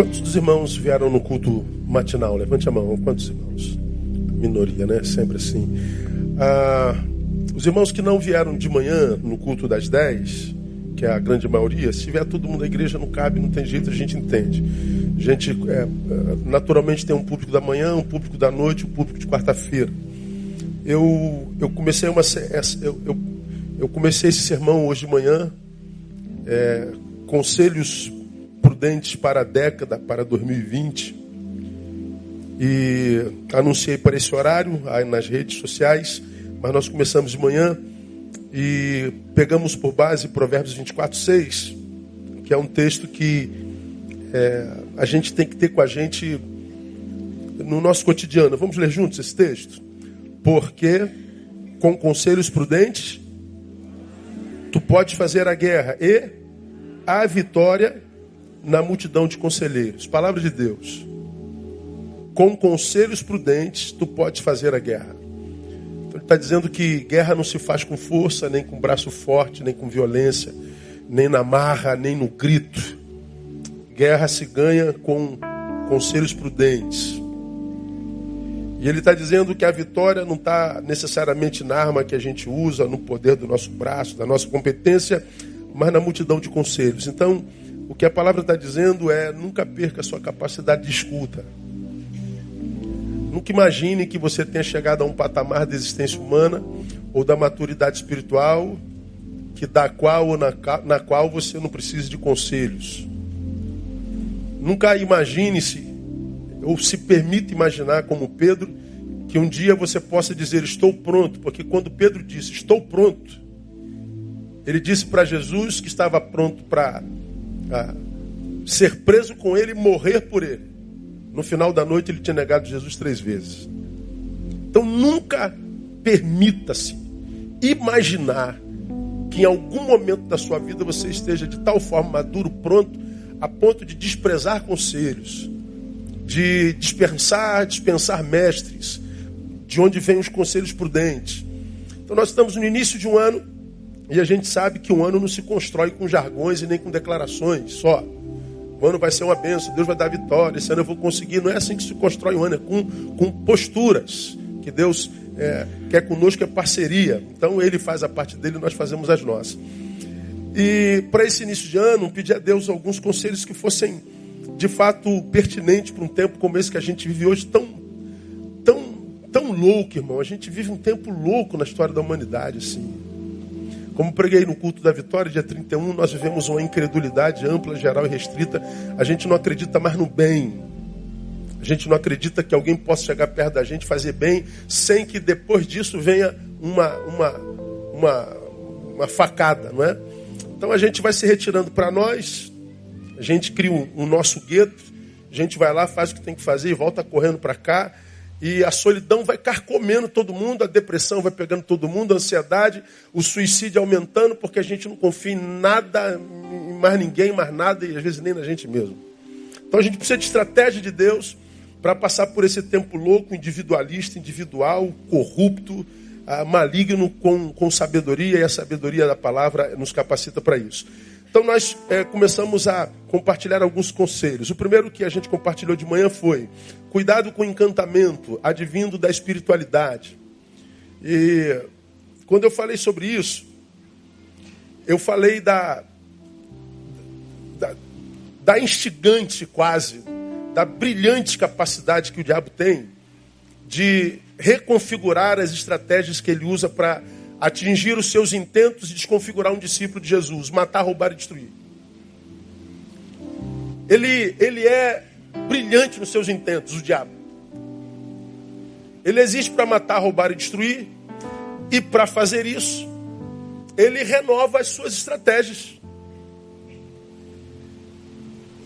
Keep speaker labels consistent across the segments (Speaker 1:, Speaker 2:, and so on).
Speaker 1: Quantos dos irmãos vieram no culto matinal? Levante a mão. Quantos irmãos? Minoria, né? Sempre assim. Ah, os irmãos que não vieram de manhã no culto das 10, que é a grande maioria, se vier todo mundo da igreja, não cabe, não tem jeito, a gente entende. A gente, é, é naturalmente, tem um público da manhã, um público da noite, um público de quarta-feira. Eu, eu comecei uma. Eu, eu, eu comecei esse sermão hoje de manhã. É, conselhos prudentes para a década, para 2020. E anunciei para esse horário aí nas redes sociais, mas nós começamos de manhã e pegamos por base Provérbios 24, 6, que é um texto que é, a gente tem que ter com a gente no nosso cotidiano. Vamos ler juntos esse texto? Porque com conselhos prudentes tu podes fazer a guerra e a vitória na multidão de conselheiros. Palavra de Deus. Com conselhos prudentes, tu podes fazer a guerra. Então, ele está dizendo que guerra não se faz com força, nem com braço forte, nem com violência, nem na marra, nem no grito. Guerra se ganha com conselhos prudentes. E ele está dizendo que a vitória não está necessariamente na arma que a gente usa, no poder do nosso braço, da nossa competência, mas na multidão de conselhos. Então, o que a palavra está dizendo é: nunca perca a sua capacidade de escuta. Nunca imagine que você tenha chegado a um patamar de existência humana ou da maturidade espiritual que da qual ou na, na qual você não precisa de conselhos. Nunca imagine-se ou se permita imaginar como Pedro que um dia você possa dizer estou pronto, porque quando Pedro disse estou pronto, ele disse para Jesus que estava pronto para ser preso com ele e morrer por ele. No final da noite ele tinha negado Jesus três vezes. Então nunca permita-se imaginar que em algum momento da sua vida você esteja de tal forma maduro, pronto, a ponto de desprezar conselhos, de dispensar, dispensar mestres, de onde vêm os conselhos prudentes. Então nós estamos no início de um ano e a gente sabe que um ano não se constrói com jargões e nem com declarações só. O ano vai ser uma benção, Deus vai dar vitória, esse ano eu vou conseguir. Não é assim que se constrói um ano, é com, com posturas. Que Deus é, quer conosco é parceria. Então Ele faz a parte dele nós fazemos as nossas. E para esse início de ano, pedi a Deus alguns conselhos que fossem de fato pertinentes para um tempo como esse que a gente vive hoje, tão, tão, tão louco, irmão. A gente vive um tempo louco na história da humanidade, assim. Como preguei no culto da vitória, dia 31, nós vivemos uma incredulidade ampla, geral e restrita. A gente não acredita mais no bem. A gente não acredita que alguém possa chegar perto da gente, fazer bem, sem que depois disso venha uma, uma, uma, uma facada, não é? Então a gente vai se retirando para nós, a gente cria o um, um nosso gueto, a gente vai lá, faz o que tem que fazer e volta correndo para cá. E a solidão vai carcomendo todo mundo, a depressão vai pegando todo mundo, a ansiedade, o suicídio aumentando, porque a gente não confia em nada, em mais ninguém, mais nada, e às vezes nem na gente mesmo. Então a gente precisa de estratégia de Deus para passar por esse tempo louco, individualista, individual, corrupto, ah, maligno, com, com sabedoria, e a sabedoria da palavra nos capacita para isso. Então nós é, começamos a compartilhar alguns conselhos. O primeiro que a gente compartilhou de manhã foi cuidado com o encantamento advindo da espiritualidade. E quando eu falei sobre isso, eu falei da, da, da instigante quase, da brilhante capacidade que o diabo tem de reconfigurar as estratégias que ele usa para atingir os seus intentos e desconfigurar um discípulo de Jesus, matar, roubar e destruir. Ele, ele é brilhante nos seus intentos, o diabo. Ele existe para matar, roubar e destruir, e para fazer isso, ele renova as suas estratégias.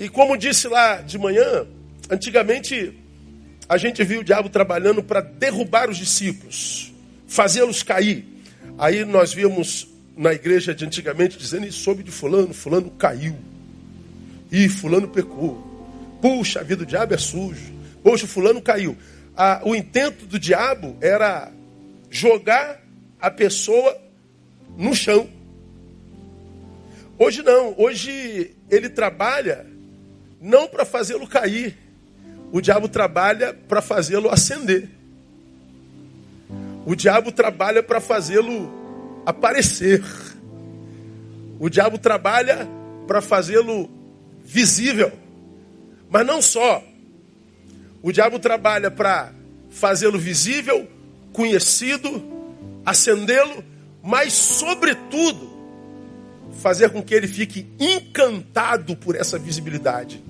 Speaker 1: E como disse lá de manhã, antigamente a gente viu o diabo trabalhando para derrubar os discípulos, fazê-los cair. Aí nós víamos na igreja de antigamente dizendo, e soube de fulano, fulano caiu. E fulano pecou. Puxa, a vida do diabo é sujo. Poxa, fulano caiu. Ah, o intento do diabo era jogar a pessoa no chão. Hoje não. Hoje ele trabalha não para fazê-lo cair. O diabo trabalha para fazê-lo ascender. O diabo trabalha para fazê-lo aparecer. O diabo trabalha para fazê-lo visível. Mas não só. O diabo trabalha para fazê-lo visível, conhecido, acendê-lo, mas, sobretudo, fazer com que ele fique encantado por essa visibilidade.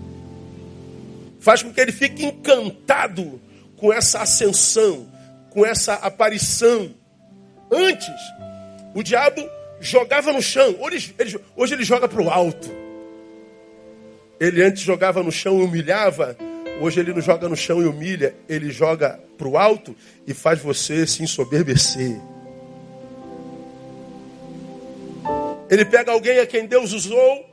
Speaker 1: Faz com que ele fique encantado com essa ascensão, com essa aparição. Antes, o diabo jogava no chão, hoje ele, hoje ele joga para o alto. Ele antes jogava no chão e humilhava, hoje ele não joga no chão e humilha, ele joga para o alto e faz você se ensoberbecer. Ele pega alguém a quem Deus usou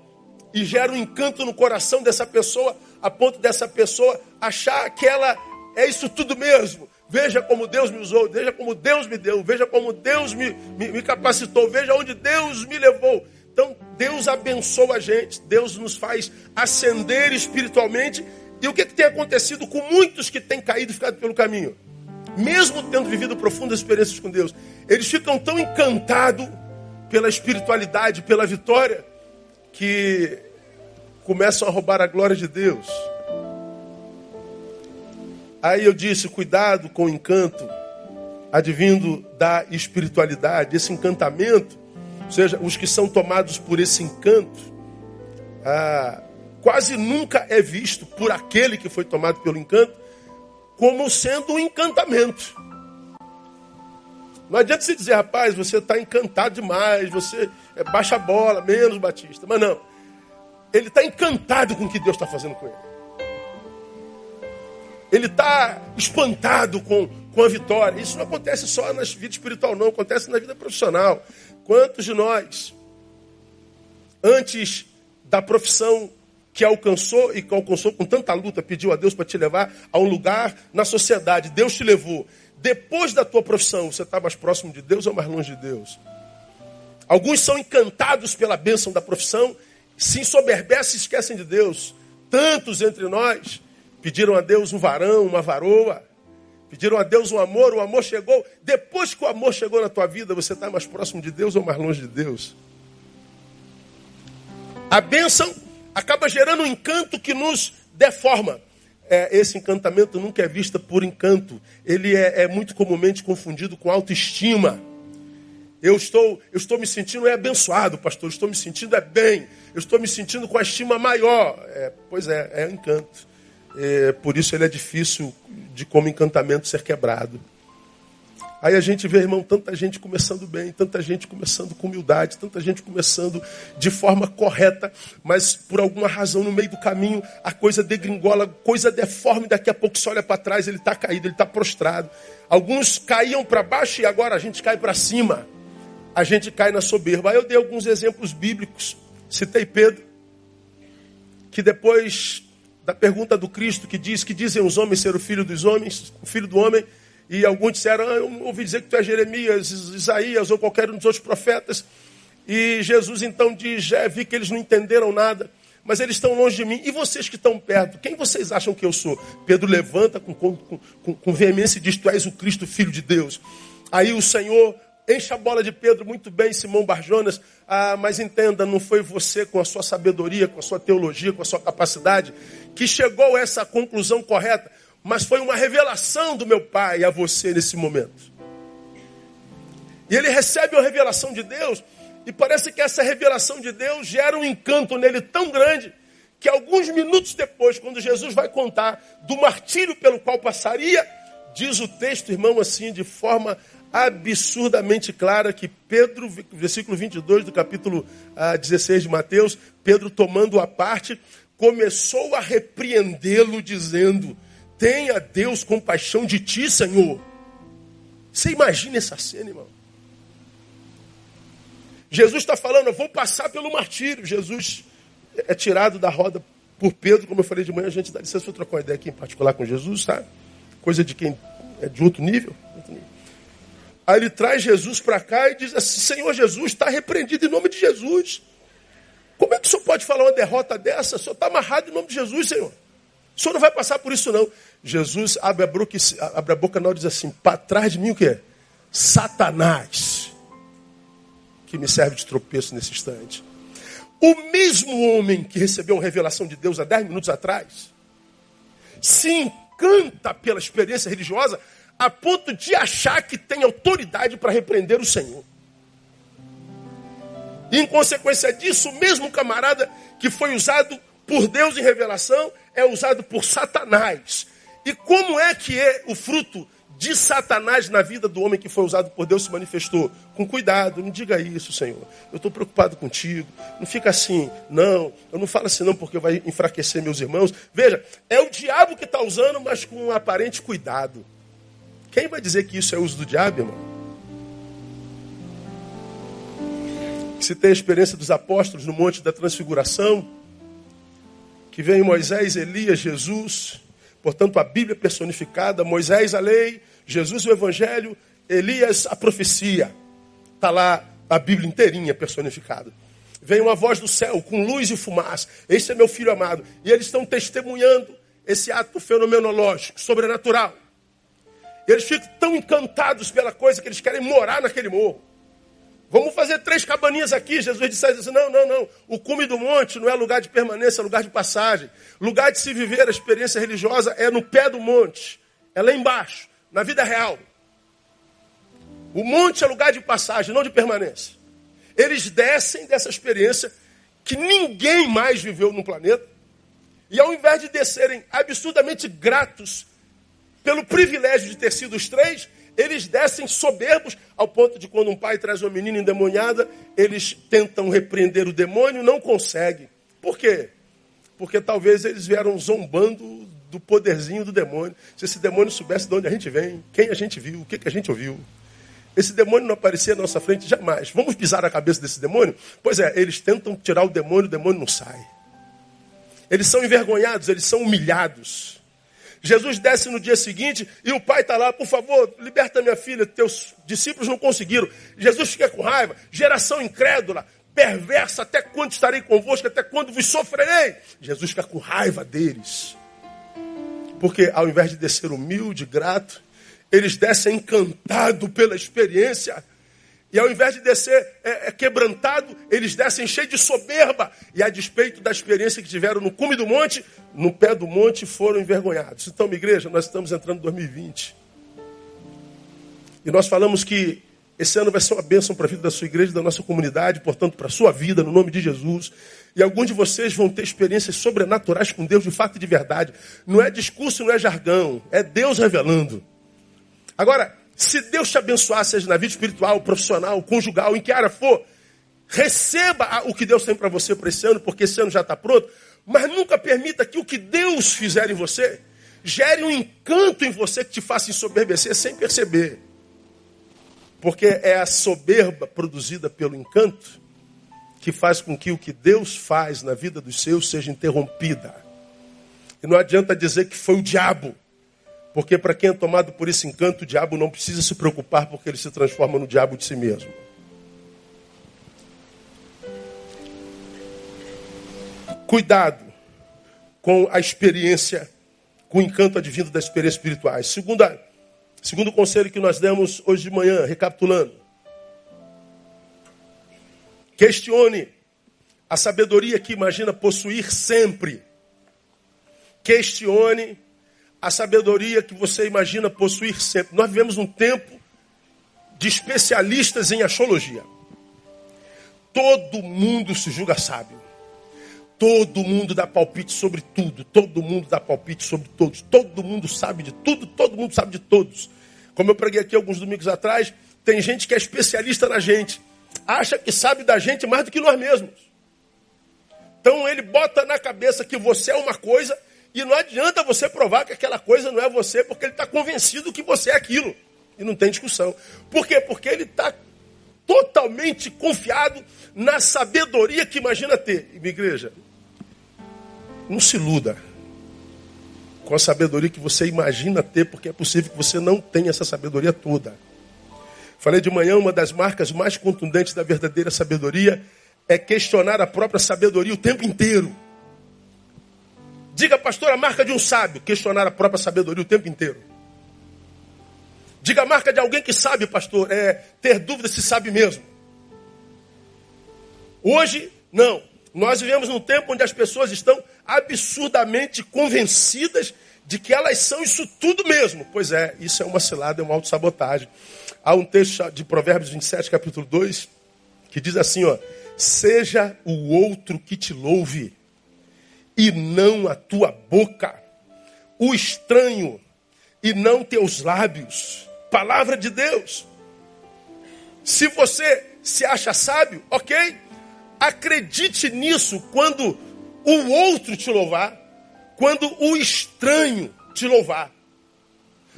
Speaker 1: e gera um encanto no coração dessa pessoa, a ponto dessa pessoa achar que ela é isso tudo mesmo. Veja como Deus me usou, veja como Deus me deu, veja como Deus me, me, me capacitou, veja onde Deus me levou. Então, Deus abençoa a gente, Deus nos faz ascender espiritualmente. E o que, que tem acontecido com muitos que têm caído e ficado pelo caminho? Mesmo tendo vivido profundas experiências com Deus, eles ficam tão encantados pela espiritualidade, pela vitória, que começam a roubar a glória de Deus. Aí eu disse: cuidado com o encanto advindo da espiritualidade, esse encantamento, ou seja, os que são tomados por esse encanto, ah, quase nunca é visto por aquele que foi tomado pelo encanto como sendo um encantamento. Não adianta se dizer, rapaz, você está encantado demais, você é, baixa a bola, menos Batista. Mas não. Ele está encantado com o que Deus está fazendo com ele. Ele está espantado com, com a vitória. Isso não acontece só na vida espiritual, não. Acontece na vida profissional. Quantos de nós, antes da profissão que alcançou e que alcançou com tanta luta, pediu a Deus para te levar a um lugar na sociedade. Deus te levou. Depois da tua profissão, você está mais próximo de Deus ou mais longe de Deus? Alguns são encantados pela bênção da profissão, se ensoberbecem e esquecem de Deus. Tantos entre nós pediram a Deus um varão, uma varoa, pediram a Deus um amor, o amor chegou. Depois que o amor chegou na tua vida, você está mais próximo de Deus ou mais longe de Deus? A bênção acaba gerando um encanto que nos deforma é, esse encantamento nunca é visto por encanto. Ele é, é muito comumente confundido com autoestima. Eu estou, eu estou me sentindo é abençoado, pastor. Eu estou me sentindo é bem. Eu estou me sentindo com a estima maior. É, pois é, é encanto. É, por isso ele é difícil de como encantamento ser quebrado. Aí a gente vê, irmão, tanta gente começando bem, tanta gente começando com humildade, tanta gente começando de forma correta, mas por alguma razão no meio do caminho a coisa degringola, coisa deforme, daqui a pouco você olha para trás, ele está caído, ele está prostrado. Alguns caíam para baixo e agora a gente cai para cima. A gente cai na soberba. Aí eu dei alguns exemplos bíblicos. Citei Pedro, que depois da pergunta do Cristo que diz que dizem os homens ser o filho dos homens, o filho do homem, e alguns disseram, ah, eu ouvi dizer que tu é Jeremias, Isaías ou qualquer um dos outros profetas. E Jesus então diz, já vi que eles não entenderam nada, mas eles estão longe de mim. E vocês que estão perto, quem vocês acham que eu sou? Pedro levanta com, com, com, com veemência e diz, tu és o Cristo, Filho de Deus. Aí o Senhor enche a bola de Pedro muito bem, Simão Barjonas. Ah, mas entenda, não foi você com a sua sabedoria, com a sua teologia, com a sua capacidade, que chegou a essa conclusão correta mas foi uma revelação do meu Pai a você nesse momento. E ele recebe a revelação de Deus, e parece que essa revelação de Deus gera um encanto nele tão grande, que alguns minutos depois, quando Jesus vai contar do martírio pelo qual passaria, diz o texto, irmão, assim, de forma absurdamente clara, que Pedro, versículo 22 do capítulo ah, 16 de Mateus, Pedro tomando a parte, começou a repreendê-lo, dizendo: Tenha Deus compaixão de ti, Senhor. Você imagina essa cena, irmão? Jesus está falando, eu vou passar pelo martírio. Jesus é tirado da roda por Pedro, como eu falei de manhã, a gente dá licença para trocar uma ideia aqui em particular com Jesus, tá? Coisa de quem é de outro nível. Aí ele traz Jesus para cá e diz assim: Senhor Jesus, está repreendido em nome de Jesus. Como é, que o senhor pode falar uma derrota dessa? O senhor está amarrado em nome de Jesus, Senhor. O senhor não vai passar por isso, não. Jesus abre a boca, abre a boca hora e diz assim: para trás de mim o que é? Satanás, que me serve de tropeço nesse instante. O mesmo homem que recebeu uma revelação de Deus há 10 minutos atrás, se encanta pela experiência religiosa a ponto de achar que tem autoridade para repreender o Senhor. E em consequência disso, o mesmo camarada que foi usado por Deus em revelação é usado por Satanás. E como é que é o fruto de Satanás na vida do homem que foi usado por Deus se manifestou? Com cuidado, não diga isso, Senhor. Eu estou preocupado contigo. Não fica assim, não. Eu não falo assim, não, porque vai enfraquecer meus irmãos. Veja, é o diabo que está usando, mas com um aparente cuidado. Quem vai dizer que isso é uso do diabo, irmão? Se tem a experiência dos apóstolos no Monte da Transfiguração, que vem Moisés, Elias, Jesus, portanto a Bíblia personificada, Moisés a lei, Jesus o Evangelho, Elias a profecia. Está lá a Bíblia inteirinha personificada. Vem uma voz do céu com luz e fumaça. Este é meu filho amado. E eles estão testemunhando esse ato fenomenológico, sobrenatural. Eles ficam tão encantados pela coisa que eles querem morar naquele morro. Vamos fazer três cabaninhas aqui. Jesus disse assim: não, não, não. O cume do monte não é lugar de permanência, é lugar de passagem. Lugar de se viver a experiência religiosa é no pé do monte. É lá embaixo, na vida real. O monte é lugar de passagem, não de permanência. Eles descem dessa experiência que ninguém mais viveu no planeta. E ao invés de descerem absurdamente gratos pelo privilégio de ter sido os três, eles descem soberbos ao ponto de quando um pai traz uma menina endemoniada, eles tentam repreender o demônio, não conseguem. Por quê? Porque talvez eles vieram zombando do poderzinho do demônio. Se esse demônio soubesse de onde a gente vem, quem a gente viu, o que, que a gente ouviu. Esse demônio não aparecia na nossa frente jamais. Vamos pisar a cabeça desse demônio? Pois é, eles tentam tirar o demônio, o demônio não sai. Eles são envergonhados, eles são humilhados. Jesus desce no dia seguinte e o pai está lá, por favor, liberta minha filha, teus discípulos não conseguiram. Jesus fica com raiva, geração incrédula, perversa, até quando estarei convosco, até quando vos sofrerei? Jesus fica com raiva deles. Porque ao invés de descer humilde, grato, eles descem encantado pela experiência e ao invés de descer é, é, quebrantado, eles descem cheio de soberba. E a despeito da experiência que tiveram no cume do monte, no pé do monte foram envergonhados. Então, minha igreja, nós estamos entrando em 2020. E nós falamos que esse ano vai ser uma bênção para a vida da sua igreja, da nossa comunidade, portanto, para a sua vida, no nome de Jesus. E alguns de vocês vão ter experiências sobrenaturais com Deus de fato e de verdade. Não é discurso, não é jargão, é Deus revelando. Agora, se Deus te abençoar, seja na vida espiritual, profissional, conjugal, em que área for, receba o que Deus tem para você para esse ano, porque esse ano já está pronto, mas nunca permita que o que Deus fizer em você gere um encanto em você que te faça ensoberbecer sem perceber. Porque é a soberba produzida pelo encanto que faz com que o que Deus faz na vida dos seus seja interrompida. E não adianta dizer que foi o diabo. Porque para quem é tomado por esse encanto, o diabo não precisa se preocupar porque ele se transforma no diabo de si mesmo. Cuidado com a experiência, com o encanto advindo das experiências espirituais. Segunda, segundo conselho que nós demos hoje de manhã, recapitulando. Questione a sabedoria que imagina possuir sempre. Questione a sabedoria que você imagina possuir sempre. Nós vivemos um tempo de especialistas em astrologia. Todo mundo se julga sábio. Todo mundo dá palpite sobre tudo. Todo mundo dá palpite sobre todos. Todo mundo sabe de tudo. Todo mundo sabe de todos. Como eu preguei aqui alguns domingos atrás, tem gente que é especialista na gente. Acha que sabe da gente mais do que nós mesmos. Então ele bota na cabeça que você é uma coisa e não adianta você provar que aquela coisa não é você, porque ele está convencido que você é aquilo. E não tem discussão. Por quê? Porque ele está totalmente confiado na sabedoria que imagina ter. E, minha igreja, não se iluda com a sabedoria que você imagina ter, porque é possível que você não tenha essa sabedoria toda. Falei de manhã, uma das marcas mais contundentes da verdadeira sabedoria é questionar a própria sabedoria o tempo inteiro. Diga, pastor, a marca de um sábio, questionar a própria sabedoria o tempo inteiro. Diga a marca de alguém que sabe, pastor, é ter dúvida se sabe mesmo. Hoje, não. Nós vivemos num tempo onde as pessoas estão absurdamente convencidas de que elas são isso tudo mesmo. Pois é, isso é uma cilada, é uma autossabotagem. Há um texto de Provérbios 27, capítulo 2, que diz assim, ó: "Seja o outro que te louve, e não a tua boca, o estranho e não teus lábios." Palavra de Deus. Se você se acha sábio, ok? Acredite nisso quando o outro te louvar, quando o estranho te louvar.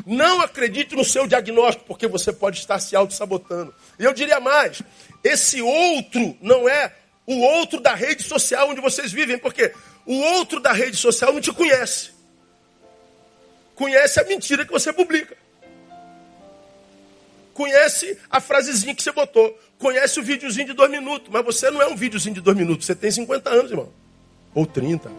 Speaker 1: Não acredite no seu diagnóstico, porque você pode estar se auto-sabotando. E eu diria mais: esse outro não é o outro da rede social onde vocês vivem, porque o outro da rede social não te conhece. Conhece a mentira que você publica. Conhece a frasezinha que você botou. Conhece o videozinho de dois minutos. Mas você não é um videozinho de dois minutos. Você tem 50 anos, irmão. Ou 30.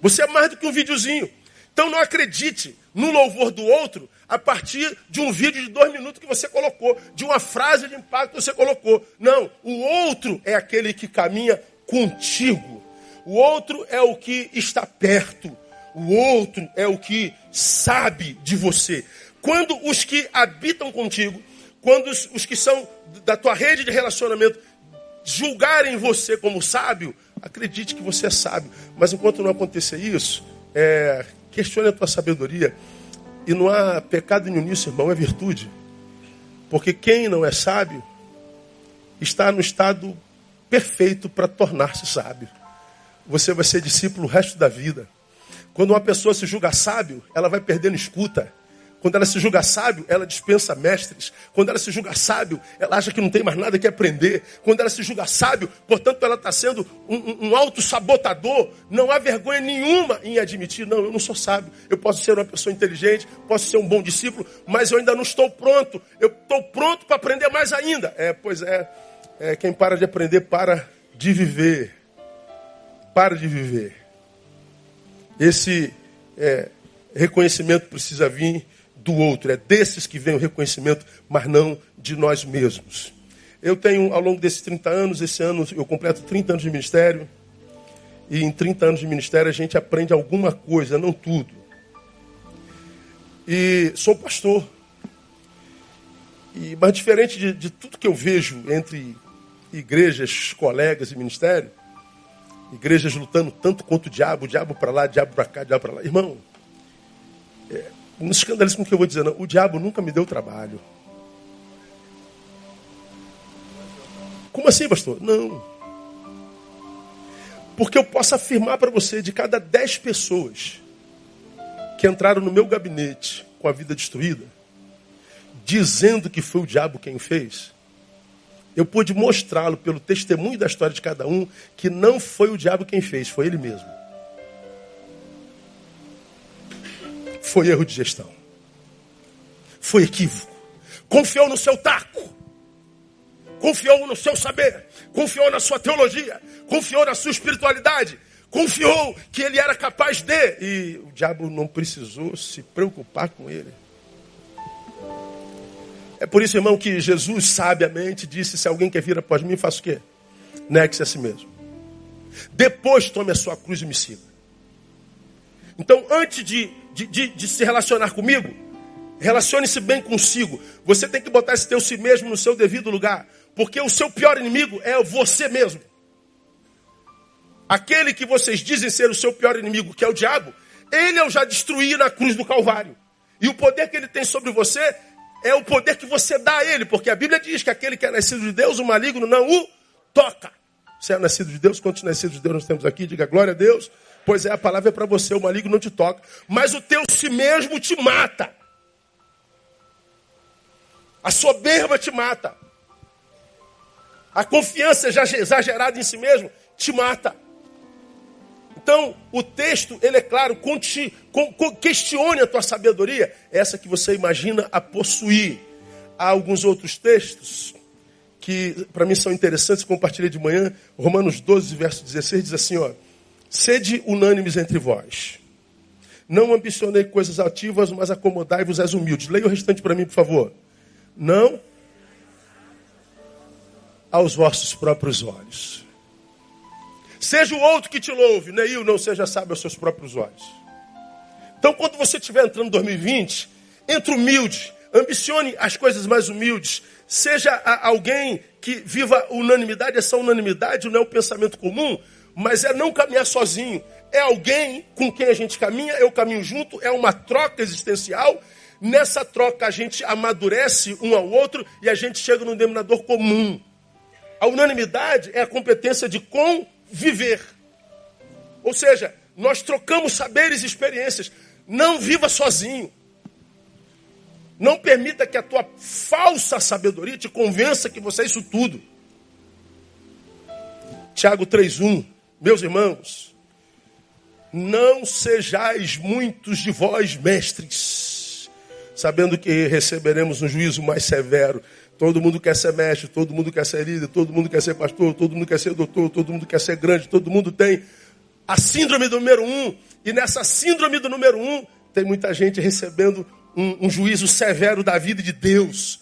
Speaker 1: Você é mais do que um videozinho. Então não acredite no louvor do outro a partir de um vídeo de dois minutos que você colocou, de uma frase de impacto que você colocou. Não, o outro é aquele que caminha contigo. O outro é o que está perto. O outro é o que sabe de você. Quando os que habitam contigo, quando os, os que são da tua rede de relacionamento julgarem você como sábio, acredite que você é sábio. Mas enquanto não acontecer isso, é, questione a tua sabedoria. E não há pecado nenhum nisso, irmão, é virtude. Porque quem não é sábio está no estado perfeito para tornar-se sábio. Você vai ser discípulo o resto da vida. Quando uma pessoa se julga sábio, ela vai perdendo escuta. Quando ela se julga sábio, ela dispensa mestres. Quando ela se julga sábio, ela acha que não tem mais nada que aprender. Quando ela se julga sábio, portanto, ela está sendo um, um, auto-sabotador. Não há vergonha nenhuma em admitir, não, eu não sou sábio. Eu posso ser uma pessoa inteligente, posso ser um bom discípulo, mas eu ainda não estou pronto. Eu estou pronto para aprender mais ainda. É, pois é, é, quem para de aprender, para de viver. Para de viver. Esse é, reconhecimento precisa vir do outro. É desses que vem o reconhecimento, mas não de nós mesmos. Eu tenho, ao longo desses 30 anos, esse ano eu completo 30 anos de ministério. E em 30 anos de ministério a gente aprende alguma coisa, não tudo. E sou pastor. E, mas diferente de, de tudo que eu vejo entre igrejas, colegas e ministério, igrejas lutando tanto contra o diabo, diabo para lá, diabo para cá, diabo para lá. Irmão, é, não escandalize com o que eu vou dizer, não. O diabo nunca me deu trabalho. Como assim, pastor? Não. Porque eu posso afirmar para você, de cada dez pessoas que entraram no meu gabinete com a vida destruída, dizendo que foi o diabo quem fez, eu pude mostrá-lo pelo testemunho da história de cada um que não foi o diabo quem fez, foi ele mesmo. Foi erro de gestão. Foi equívoco. Confiou no seu taco. Confiou no seu saber. Confiou na sua teologia. Confiou na sua espiritualidade. Confiou que ele era capaz de. E o diabo não precisou se preocupar com ele. É por isso, irmão, que Jesus sabiamente disse: se alguém quer vir após mim, faça o quê? Negue-se a si mesmo. Depois tome a sua cruz e me siga. Então, antes de de, de, de se relacionar comigo, relacione-se bem consigo. Você tem que botar esse teu si mesmo no seu devido lugar. Porque o seu pior inimigo é você mesmo. Aquele que vocês dizem ser o seu pior inimigo, que é o diabo, ele eu já destruí na cruz do Calvário. E o poder que ele tem sobre você é o poder que você dá a ele, porque a Bíblia diz que aquele que é nascido de Deus, o maligno não o toca. Você é nascido de Deus? Quantos nascidos de Deus nós temos aqui? Diga glória a Deus. Pois é, a palavra é para você, o maligno não te toca. Mas o teu si mesmo te mata. A soberba te mata. A confiança exagerada em si mesmo te mata. Então, o texto, ele é claro, questione a tua sabedoria, essa que você imagina a possuir. Há alguns outros textos que para mim são interessantes, compartilhei de manhã, Romanos 12, verso 16, diz assim, ó, Sede unânimes entre vós. Não ambicionei coisas ativas, mas acomodai-vos às humildes. Leia o restante para mim, por favor. Não aos vossos próprios olhos. Seja o outro que te louve, Neil, não seja sábio aos seus próprios olhos. Então, quando você estiver entrando em 2020, entre humilde, ambicione as coisas mais humildes, seja alguém que viva unanimidade, essa unanimidade não é o pensamento comum, mas é não caminhar sozinho. É alguém com quem a gente caminha, eu caminho junto, é uma troca existencial. Nessa troca a gente amadurece um ao outro e a gente chega num denominador comum. A unanimidade é a competência de conviver. Ou seja, nós trocamos saberes e experiências. Não viva sozinho. Não permita que a tua falsa sabedoria te convença que você é isso tudo. Tiago 3,1. Meus irmãos, não sejais muitos de vós mestres, sabendo que receberemos um juízo mais severo. Todo mundo quer ser mestre, todo mundo quer ser líder, todo mundo quer ser pastor, todo mundo quer ser doutor, todo mundo quer ser grande, todo mundo tem a síndrome do número um. E nessa síndrome do número um, tem muita gente recebendo um, um juízo severo da vida de Deus,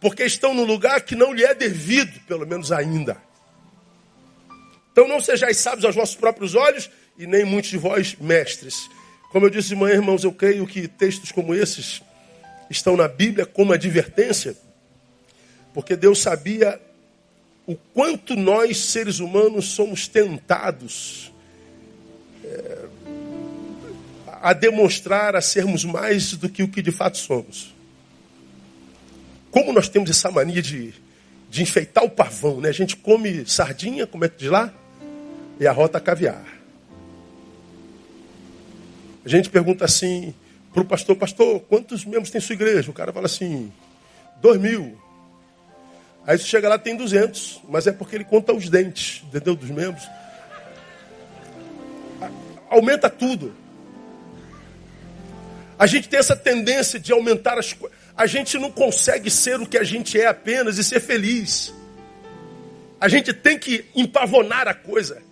Speaker 1: porque estão no lugar que não lhe é devido, pelo menos ainda. Então não sejais sábios aos vossos próprios olhos, e nem muitos de vós mestres. Como eu disse de manhã, irmãos, eu creio que textos como esses estão na Bíblia como advertência, porque Deus sabia o quanto nós, seres humanos, somos tentados é, a demonstrar, a sermos mais do que o que de fato somos. Como nós temos essa mania de, de enfeitar o pavão, né? A gente come sardinha, como é que diz lá? E a rota caviar. A gente pergunta assim para o pastor, pastor, quantos membros tem sua igreja? O cara fala assim, dois mil. Aí você chega lá tem duzentos, mas é porque ele conta os dentes, entendeu? Dos membros. Aumenta tudo. A gente tem essa tendência de aumentar as coisas. A gente não consegue ser o que a gente é apenas e ser feliz. A gente tem que empavonar a coisa.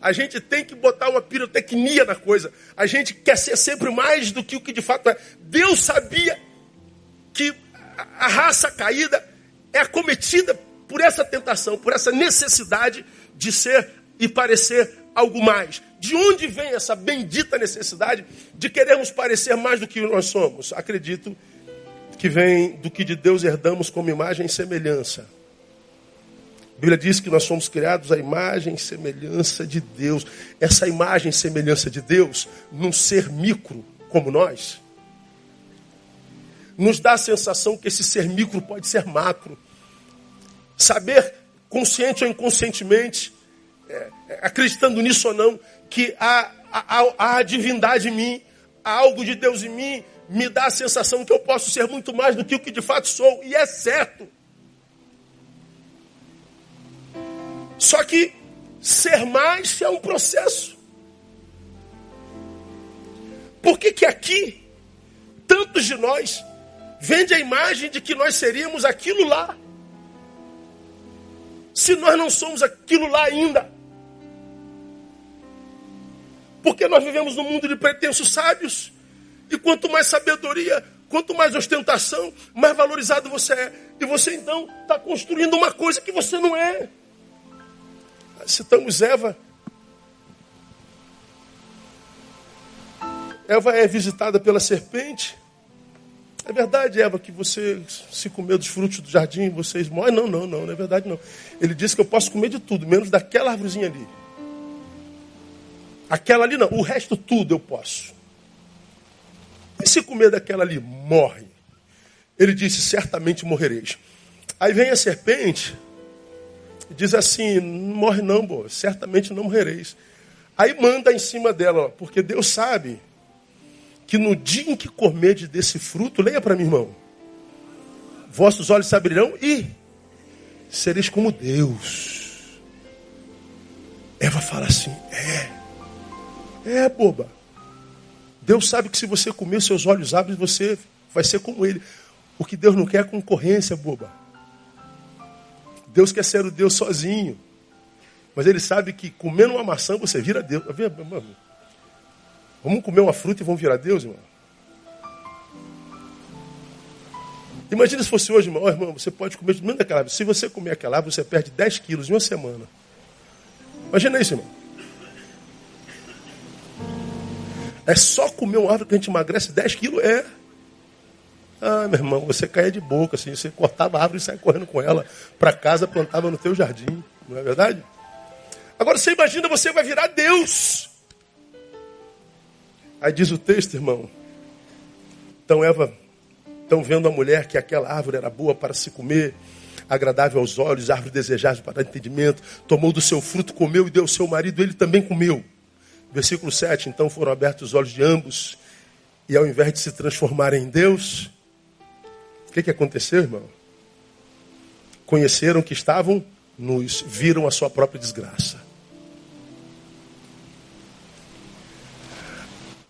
Speaker 1: A gente tem que botar uma pirotecnia na coisa. A gente quer ser sempre mais do que o que de fato é. Deus sabia que a raça caída é acometida por essa tentação, por essa necessidade de ser e parecer algo mais. De onde vem essa bendita necessidade de querermos parecer mais do que nós somos? Acredito que vem do que de Deus herdamos como imagem e semelhança. Bíblia diz que nós somos criados à imagem e semelhança de Deus. Essa imagem e semelhança de Deus, num ser micro como nós, nos dá a sensação que esse ser micro pode ser macro. Saber, consciente ou inconscientemente, é, é acreditando nisso ou não, que há, há, há divindade em mim, há algo de Deus em mim, me dá a sensação que eu posso ser muito mais do que o que de fato sou. E é certo. Só que ser mais é um processo. Por que, que aqui, tantos de nós, vende a imagem de que nós seríamos aquilo lá? Se nós não somos aquilo lá ainda. Porque nós vivemos num mundo de pretensos sábios. E quanto mais sabedoria, quanto mais ostentação, mais valorizado você é. E você então está construindo uma coisa que você não é. Citamos Eva. Eva é visitada pela serpente. É verdade, Eva, que você se comeu dos frutos do jardim, vocês morrem? Não, não, não, não é verdade não. Ele disse que eu posso comer de tudo, menos daquela árvorezinha ali. Aquela ali não, o resto tudo eu posso. E se comer daquela ali, morre. Ele disse, certamente morrereis. Aí vem a serpente diz assim: não morre não, boa, certamente não morrereis. Aí manda em cima dela, ó, porque Deus sabe que no dia em que comerdes desse fruto, leia para mim, irmão, vossos olhos se abrirão e sereis como Deus. Eva fala assim: é, é boba. Deus sabe que se você comer, seus olhos abrem, você vai ser como Ele. O que Deus não quer é concorrência, boba. Deus quer ser o Deus sozinho. Mas ele sabe que comendo uma maçã você vira Deus. Vamos comer uma fruta e vamos virar Deus, irmão? Imagina se fosse hoje, irmão. Oh, irmão, você pode comer de daquela árvore. Se você comer aquela árvore, você perde 10 quilos em uma semana. Imagina isso, irmão. É só comer uma árvore que a gente emagrece 10 quilos? É. Ah, meu irmão, você caia de boca, assim, você cortava a árvore e saia correndo com ela para casa, plantava no teu jardim. Não é verdade? Agora você imagina, você vai virar Deus. Aí diz o texto, irmão. Então Eva Estão vendo a mulher que aquela árvore era boa para se comer, agradável aos olhos, árvore desejável para entendimento. Tomou do seu fruto, comeu e deu ao seu marido, ele também comeu. Versículo 7. Então foram abertos os olhos de ambos, e ao invés de se transformarem em Deus, o que, que aconteceu, irmão? Conheceram que estavam nus, viram a sua própria desgraça.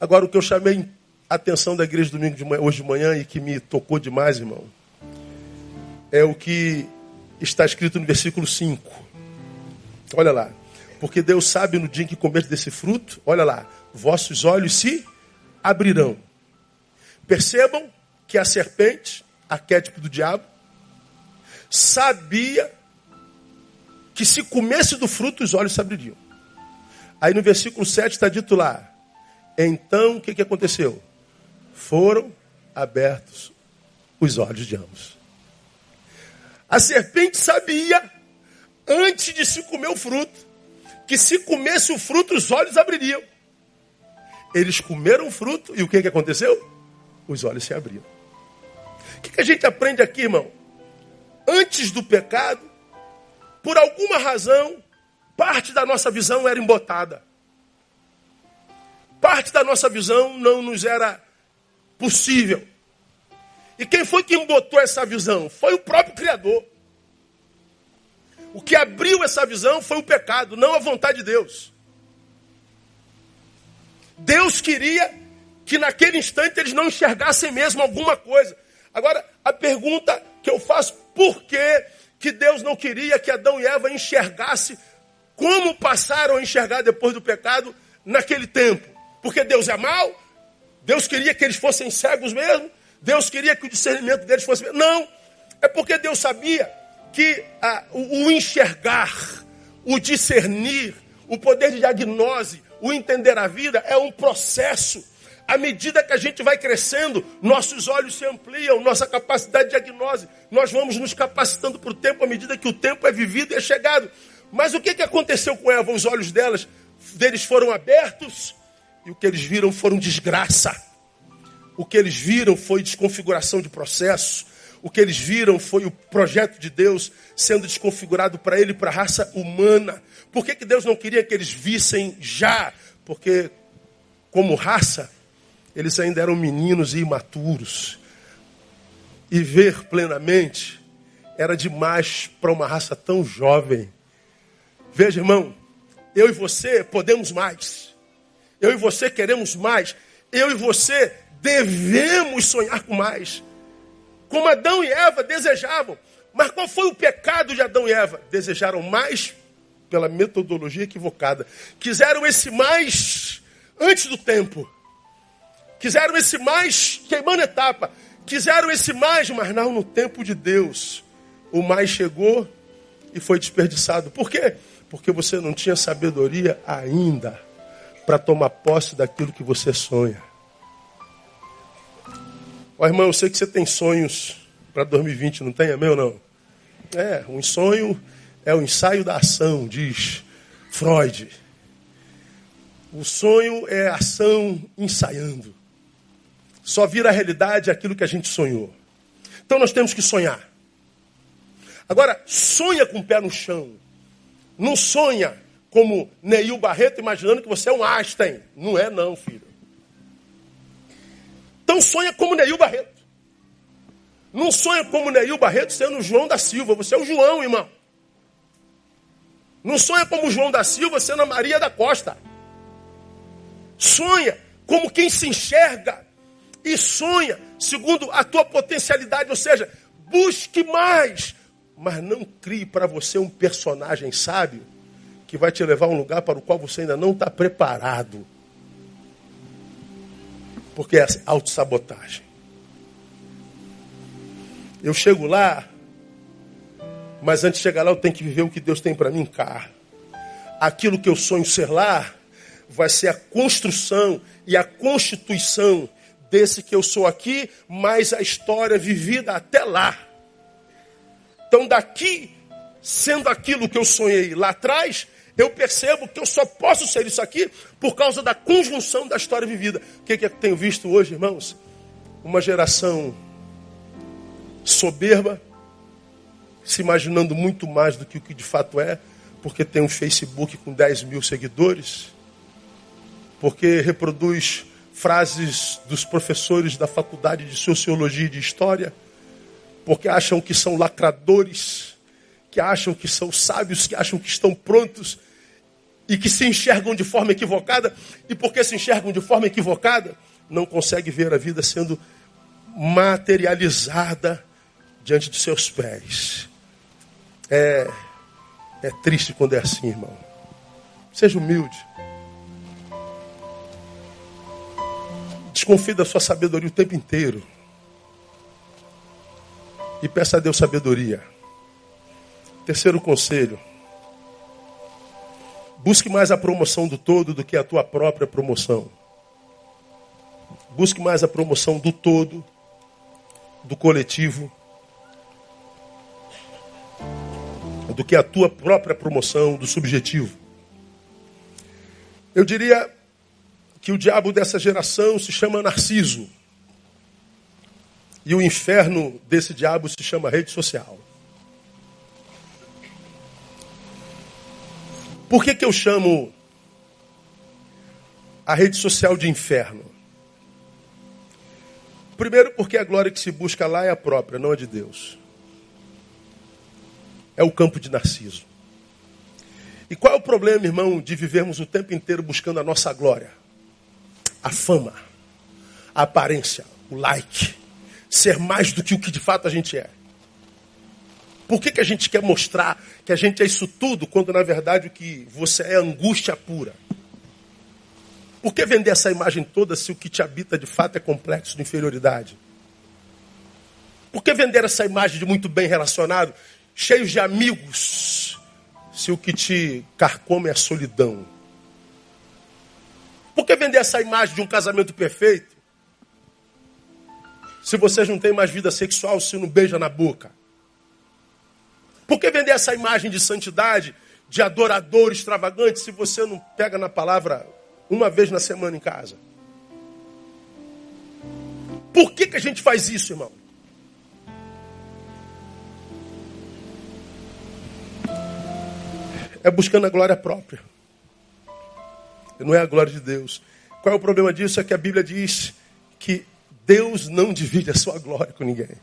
Speaker 1: Agora, o que eu chamei atenção da igreja domingo de manhã, hoje de manhã e que me tocou demais, irmão, é o que está escrito no versículo 5. Olha lá. Porque Deus sabe no dia em que comer desse fruto, olha lá, vossos olhos se abrirão. Percebam que a serpente, arquétipo do diabo, sabia que se comesse do fruto, os olhos se abririam. Aí no versículo 7 está dito lá: então o que, que aconteceu? foram abertos os olhos de ambos. A serpente sabia, antes de se comer o fruto, que se comesse o fruto, os olhos abririam. Eles comeram o fruto e o que, que aconteceu? Os olhos se abriram. O que, que a gente aprende aqui, irmão? Antes do pecado, por alguma razão, parte da nossa visão era embotada. Parte da nossa visão não nos era possível. E quem foi que botou essa visão? Foi o próprio Criador. O que abriu essa visão foi o pecado, não a vontade de Deus. Deus queria que naquele instante eles não enxergassem mesmo alguma coisa. Agora, a pergunta que eu faço, por que, que Deus não queria que Adão e Eva enxergassem como passaram a enxergar depois do pecado naquele tempo? Porque Deus é mau? Deus queria que eles fossem cegos mesmo? Deus queria que o discernimento deles fosse. Não, é porque Deus sabia que ah, o, enxergar, o discernir, o poder de diagnose, o entender a vida é um processo. À medida que a gente vai crescendo, nossos olhos se ampliam, nossa capacidade de diagnose, nós vamos nos capacitando para o tempo à medida que o tempo é vivido e é chegado. Mas o que, que aconteceu com Eva? Os olhos delas, deles foram abertos e o que eles viram foram desgraça. O que eles viram foi desconfiguração de processo. O que eles viram foi o projeto de Deus sendo desconfigurado para ele e para a raça humana. Por que, que Deus não queria que eles vissem já? Porque, como raça, eles ainda eram meninos e imaturos. E ver plenamente era demais para uma raça tão jovem. Veja, irmão, eu e você podemos mais. Eu e você queremos mais. Eu e você devemos sonhar com mais. Como Adão e Eva desejavam. Mas qual foi o pecado de Adão e Eva? Desejaram mais pela metodologia equivocada. Quiseram esse mais antes do tempo. Quiseram esse mais queimando etapa. Quiseram esse mais, mas não no tempo de Deus. O mais chegou e foi desperdiçado. Por quê? Porque você não tinha sabedoria ainda para tomar posse daquilo que você sonha. Ó irmão, eu sei que você tem sonhos para 2020, não tem? É meu não? É, um sonho é o ensaio da ação, diz Freud. O sonho é ação ensaiando. Só vira realidade aquilo que a gente sonhou. Então nós temos que sonhar. Agora, sonha com o pé no chão. Não sonha como Neil Barreto, imaginando que você é um Einstein. Não é, não, filho. Então sonha como Neil Barreto. Não sonha como Neil Barreto sendo João da Silva. Você é o João, irmão. Não sonha como João da Silva sendo a Maria da Costa. Sonha como quem se enxerga e sonha segundo a tua potencialidade, ou seja, busque mais, Mas não crie para você um personagem sábio que vai te levar a um lugar para o qual você ainda não está preparado. Porque é autossabotagem. Eu chego lá, mas antes de chegar lá eu tenho que viver o que Deus tem para mim cá. Aquilo que eu sonho ser lá vai ser a construção e a constituição desse que eu sou aqui, mais a história vivida até lá. Então, daqui, sendo aquilo que eu sonhei lá atrás, eu percebo que eu só posso ser isso aqui por causa da conjunção da história vivida. O que, que eu tenho visto hoje, irmãos? Uma geração soberba, se imaginando muito mais do que o que de fato é, porque tem um Facebook com 10 mil seguidores, porque reproduz frases dos professores da faculdade de Sociologia e de História, porque acham que são lacradores, que acham que são sábios, que acham que estão prontos e que se enxergam de forma equivocada, e porque se enxergam de forma equivocada, não conseguem ver a vida sendo materializada diante de seus pés. É, é triste quando é assim, irmão. Seja humilde. Desconfie da sua sabedoria o tempo inteiro. E peça a Deus sabedoria. Terceiro conselho. Busque mais a promoção do todo do que a tua própria promoção. Busque mais a promoção do todo, do coletivo, do que a tua própria promoção, do subjetivo. Eu diria que o diabo dessa geração se chama Narciso. E o inferno desse diabo se chama rede social. Por que, que eu chamo a rede social de inferno? Primeiro, porque a glória que se busca lá é a própria, não a de Deus. É o campo de Narciso. E qual é o problema, irmão, de vivermos o tempo inteiro buscando a nossa glória? a fama, a aparência, o like, ser mais do que o que de fato a gente é. Por que, que a gente quer mostrar que a gente é isso tudo, quando na verdade o que você é angústia pura? Por que vender essa imagem toda se o que te habita de fato é complexo de inferioridade? Por que vender essa imagem de muito bem relacionado, cheio de amigos, se o que te carcome é a solidão? Por que vender essa imagem de um casamento perfeito? Se vocês não têm mais vida sexual, se não beija na boca. Por que vender essa imagem de santidade, de adorador extravagante, se você não pega na palavra uma vez na semana em casa? Por que, que a gente faz isso, irmão? É buscando a glória própria não é a glória de Deus. Qual é o problema disso? É que a Bíblia diz que Deus não divide a sua glória com ninguém.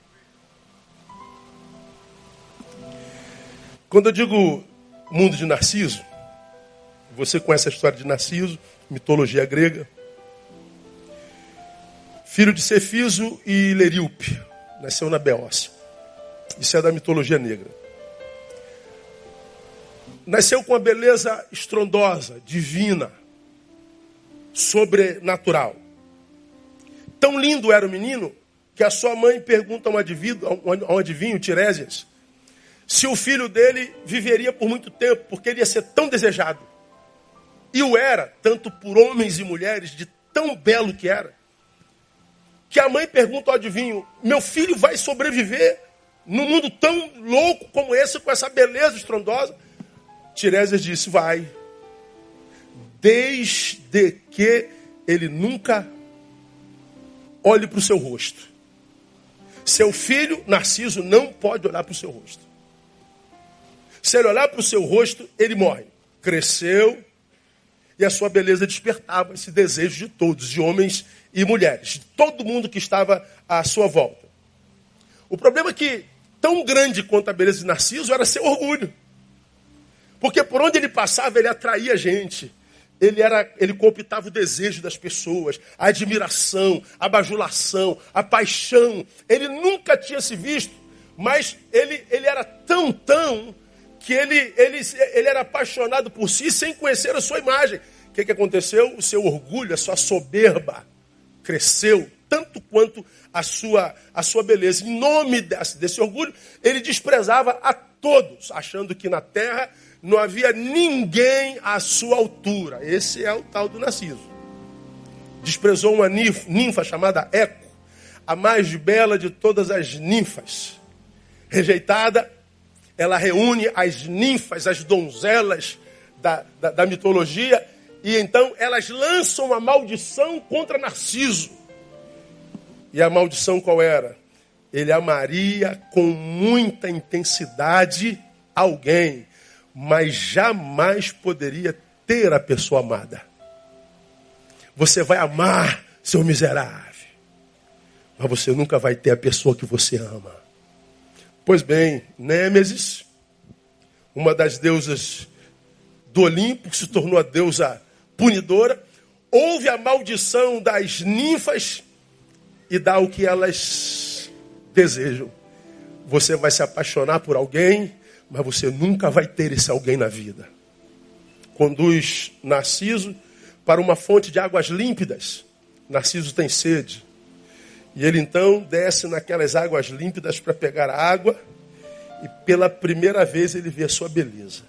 Speaker 1: Quando eu digo mundo de Narciso, você conhece a história de Narciso, mitologia grega. Filho de Cefiso e Leríope, nasceu na Beócia. Isso é da mitologia negra. Nasceu com uma beleza estrondosa, divina sobrenatural. Tão lindo era o menino que a sua mãe pergunta a um adivinho, a um Tiresias, se o filho dele viveria por muito tempo, porque ele ia ser tão desejado. E o era, tanto por homens e mulheres, de tão belo que era, que a mãe pergunta ao adivinho: meu filho vai sobreviver num mundo tão louco como esse, com essa beleza estrondosa? Tiresias disse: vai desde que ele nunca olhe para o seu rosto. Seu filho, Narciso, não pode olhar para o seu rosto. Se ele olhar para o seu rosto, ele morre. Cresceu e a sua beleza despertava esse desejo de todos, de homens e mulheres, de todo mundo que estava à sua volta. O problema é que, tão grande quanto a beleza de Narciso, era seu orgulho. Porque por onde ele passava, ele atraía gente ele era, ele cooptava o desejo das pessoas, a admiração, a bajulação, a paixão. Ele nunca tinha se visto Mas ele, ele era tão, tão, que ele, ele, ele era apaixonado por si sem conhecer a sua imagem. O que, que aconteceu? O seu orgulho, a sua soberba cresceu tanto quanto a sua, a sua beleza. Em nome desse, desse orgulho, ele desprezava a todos, achando que na terra não havia ninguém à sua altura. Esse é o tal do Narciso. Desprezou uma ninfa chamada Eco, a mais bela de todas as ninfas. Rejeitada, ela reúne as ninfas, as donzelas da, da, da mitologia, e então elas lançam uma maldição contra Narciso. E a maldição qual era? Ele amaria com muita intensidade alguém, mas jamais poderia ter a pessoa amada. Você vai amar seu miserável, mas você nunca vai ter a pessoa que você ama. Pois bem, Nêmesis, uma das deusas do Olimpo, que se tornou a deusa punidora, houve a maldição das ninfas e dá o que elas desejam. Você vai se apaixonar por alguém, mas você nunca vai ter esse alguém na vida. Conduz Narciso para uma fonte de águas límpidas. Narciso tem sede. E ele então desce naquelas águas límpidas para pegar água, e pela primeira vez ele vê a sua beleza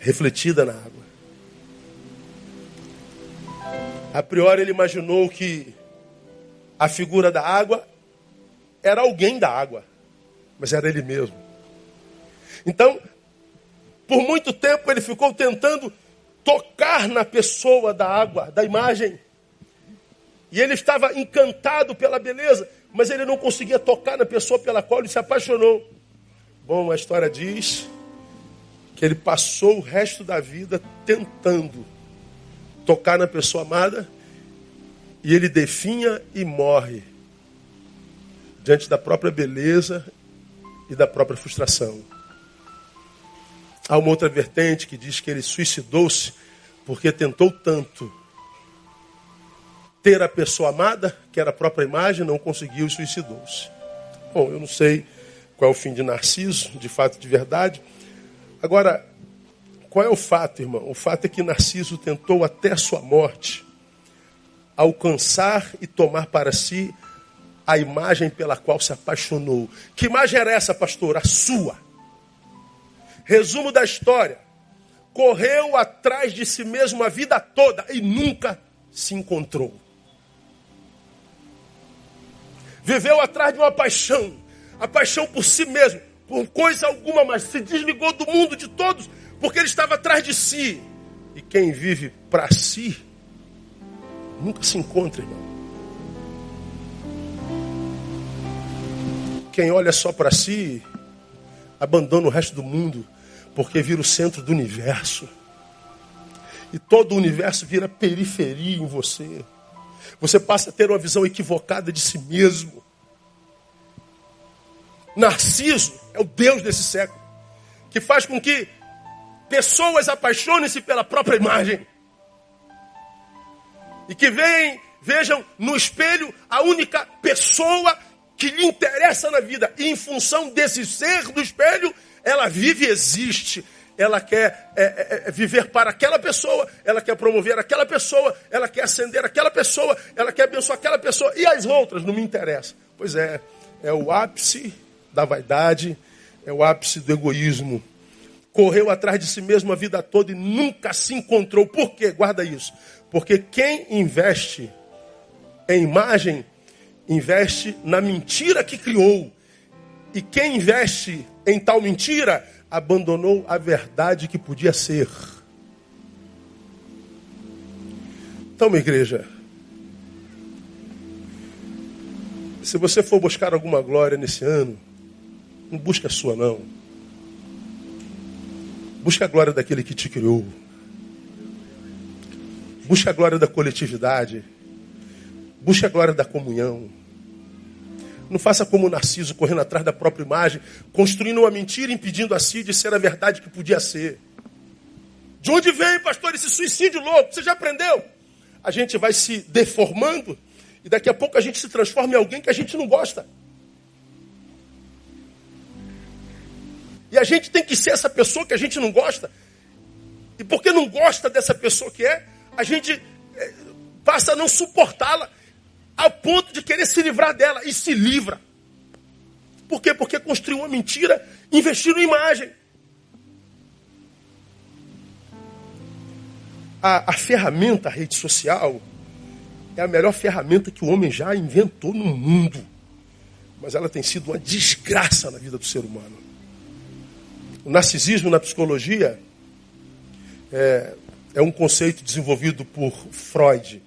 Speaker 1: refletida na água. A priori ele imaginou que a figura da água era alguém da água, mas era ele mesmo. Então, por muito tempo ele ficou tentando tocar na pessoa da água, da imagem. E ele estava encantado pela beleza, mas ele não conseguia tocar na pessoa pela qual ele se apaixonou. Bom, a história diz que ele passou o resto da vida tentando tocar na pessoa amada e ele definha e morre diante da própria beleza e da própria frustração. Há uma outra vertente que diz que ele suicidou-se porque tentou tanto ter a pessoa amada, que era a própria imagem, não conseguiu e suicidou-se. Bom, eu não sei qual é o fim de Narciso, de fato, de verdade. Agora, qual é o fato, irmão? O fato é que Narciso tentou até sua morte alcançar e tomar para si a imagem pela qual se apaixonou. Que imagem era essa, pastor? A sua. Resumo da história: correu atrás de si mesmo a vida toda e nunca se encontrou. Viveu atrás de uma paixão, a paixão por si mesmo, por coisa alguma, mas se desligou do mundo de todos, porque ele estava atrás de si. E quem vive para si, Nunca se encontra, irmão. Quem olha só para si, abandona o resto do mundo, porque vira o centro do universo. E todo o universo vira periferia em você. Você passa a ter uma visão equivocada de si mesmo. Narciso é o Deus desse século, que faz com que pessoas apaixonem-se pela própria imagem. E que vejam no espelho a única pessoa que lhe interessa na vida. E em função desse ser do espelho, ela vive e existe. Ela quer é, é, é, viver para aquela pessoa, ela quer promover aquela pessoa, ela quer ascender aquela pessoa, ela quer abençoar aquela pessoa, e as outras não me interessam. Pois é, é o ápice da vaidade, é o ápice do egoísmo. Correu atrás de si mesmo a vida toda e nunca se encontrou. Por quê? Guarda isso. Porque quem investe em imagem, investe na mentira que criou. E quem investe em tal mentira, abandonou a verdade que podia ser. Então, minha igreja, se você for buscar alguma glória nesse ano, não busque a sua, não. Busque a glória daquele que te criou. Busque a glória da coletividade. Busque a glória da comunhão. Não faça como Narciso, correndo atrás da própria imagem, construindo uma mentira, impedindo a si de ser a verdade que podia ser. De onde vem, pastor, esse suicídio louco? Você já aprendeu? A gente vai se deformando e daqui a pouco a gente se transforma em alguém que a gente não gosta. E a gente tem que ser essa pessoa que a gente não gosta. E porque não gosta dessa pessoa que é, a gente é, passa a não suportá-la ao ponto de querer se livrar dela e se livra. Por quê? Porque construiu uma mentira, investiu em imagem. A, a ferramenta, a rede social, é a melhor ferramenta que o homem já inventou no mundo. Mas ela tem sido uma desgraça na vida do ser humano. O narcisismo na psicologia é, é um conceito desenvolvido por Freud.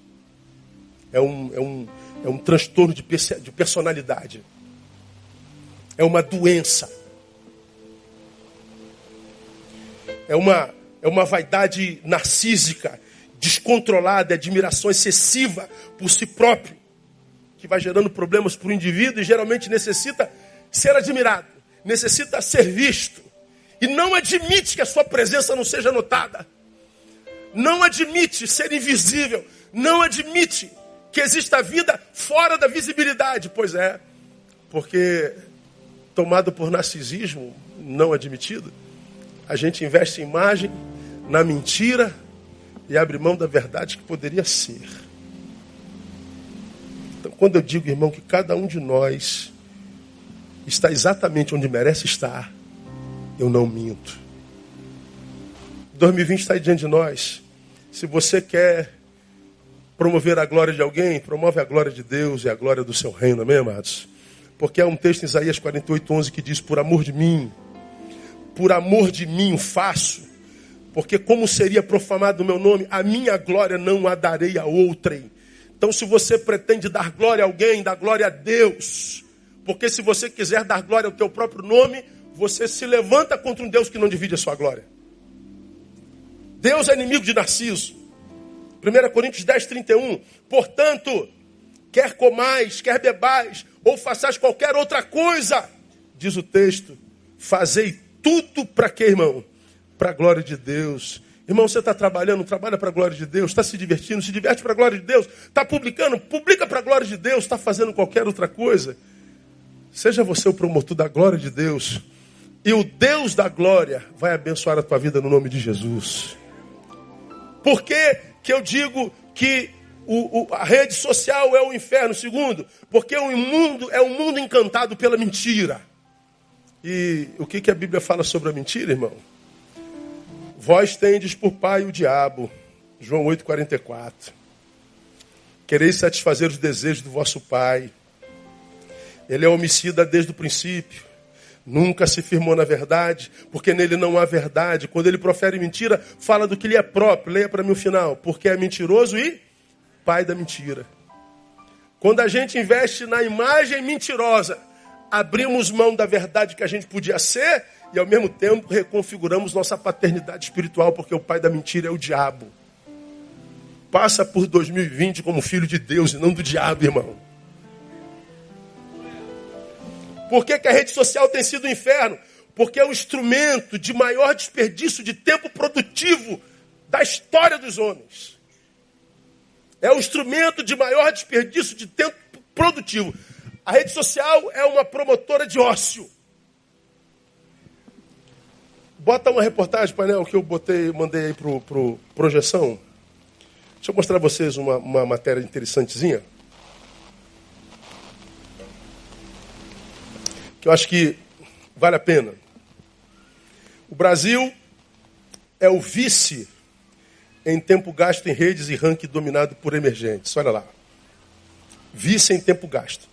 Speaker 1: É um, é um, é um transtorno de, de personalidade. É uma doença. É uma, é uma vaidade narcísica, descontrolada, admiração excessiva por si próprio, que vai gerando problemas para o indivíduo e geralmente necessita ser admirado, necessita ser visto. E não admite que a sua presença não seja notada. Não admite ser invisível. Não admite que exista vida fora da visibilidade. Pois é, porque tomado por narcisismo não admitido, a gente investe em imagem, na mentira e abre mão da verdade que poderia ser. Então, quando eu digo, irmão, que cada um de nós está exatamente onde merece estar, eu não minto. 2020 está aí diante de nós. Se você quer promover a glória de alguém, promove a glória de Deus e a glória do seu reino, amém, amados? Porque há um texto em Isaías 48, 11 que diz: Por amor de mim, por amor de mim o faço, porque como seria profanado o meu nome, a minha glória não a darei a outrem. Então, se você pretende dar glória a alguém, dá glória a Deus. Porque se você quiser dar glória ao teu próprio nome, você se levanta contra um Deus que não divide a sua glória. Deus é inimigo de Narciso. 1 Coríntios 10, 31. Portanto, quer comais, quer bebais, ou façais qualquer outra coisa, diz o texto, fazei tudo para quê, irmão? Para a glória de Deus. Irmão, você está trabalhando, trabalha para a glória de Deus, está se divertindo, se diverte para a glória de Deus, está publicando, publica para a glória de Deus, está fazendo qualquer outra coisa. Seja você o promotor da glória de Deus. E o Deus da glória vai abençoar a tua vida no nome de Jesus. Por que, eu digo que o, o, a rede social é o inferno? Segundo, porque o mundo é um mundo encantado pela mentira. E o que, que a Bíblia fala sobre a mentira, irmão? Vós tendes por pai o diabo. João 8,44. Quereis satisfazer os desejos do vosso pai. Ele é homicida desde o princípio Nunca se firmou na verdade, porque nele não há verdade. Quando ele profere mentira, fala do que lhe é próprio. Leia para mim o final. Porque é mentiroso e pai da mentira. Quando a gente investe na imagem mentirosa, abrimos mão da verdade que a gente podia ser e ao mesmo tempo reconfiguramos nossa paternidade espiritual, porque o pai da mentira é o diabo. Passa por 2020 como filho de Deus e não do diabo, irmão. Por que, que a rede social tem sido um inferno? Porque é o instrumento de maior desperdício de tempo produtivo da história dos homens. É o instrumento de maior desperdício de tempo produtivo. A rede social é uma promotora de ócio. Bota uma reportagem, painel, que eu botei, mandei aí pro, pro projeção. Deixa eu mostrar a vocês uma, uma matéria interessantezinha. Que eu acho que vale a pena. O Brasil é o vice em tempo gasto em redes e ranking dominado por emergentes. Olha lá. Vice em tempo gasto.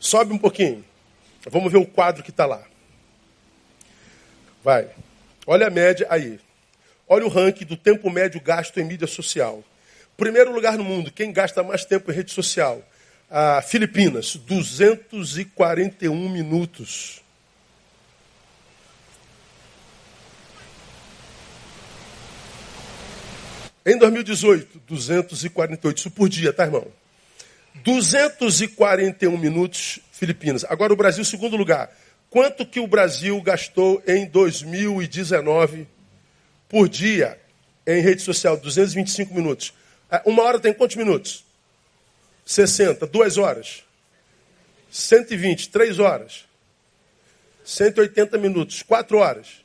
Speaker 1: Sobe um pouquinho. Vamos ver o quadro que está lá. Vai. Olha a média aí. Olha o ranking do tempo médio gasto em mídia social. Primeiro lugar no mundo, quem gasta mais tempo em rede social? A Filipinas, 241 minutos. Em 2018, 248, isso por dia, tá, irmão? 241 minutos Filipinas. Agora o Brasil, segundo lugar. Quanto que o Brasil gastou em 2019 por dia em rede social? 225 minutos. É, uma hora tem quantos minutos? 60, duas horas. 120, três horas. 180 minutos. Quatro horas.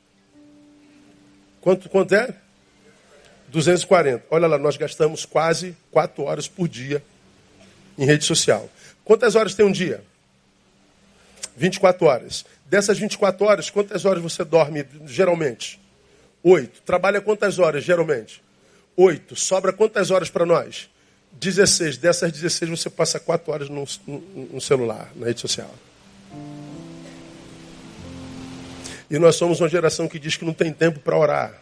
Speaker 1: Quanto, quanto é? 240. Olha lá, nós gastamos quase quatro horas por dia em rede social. Quantas horas tem um dia? 24 horas. Dessas 24 horas, quantas horas você dorme geralmente? Oito. Trabalha quantas horas geralmente? Oito. Sobra quantas horas para nós? 16. Dessas 16 você passa quatro horas no, no, no celular, na rede social. E nós somos uma geração que diz que não tem tempo para orar.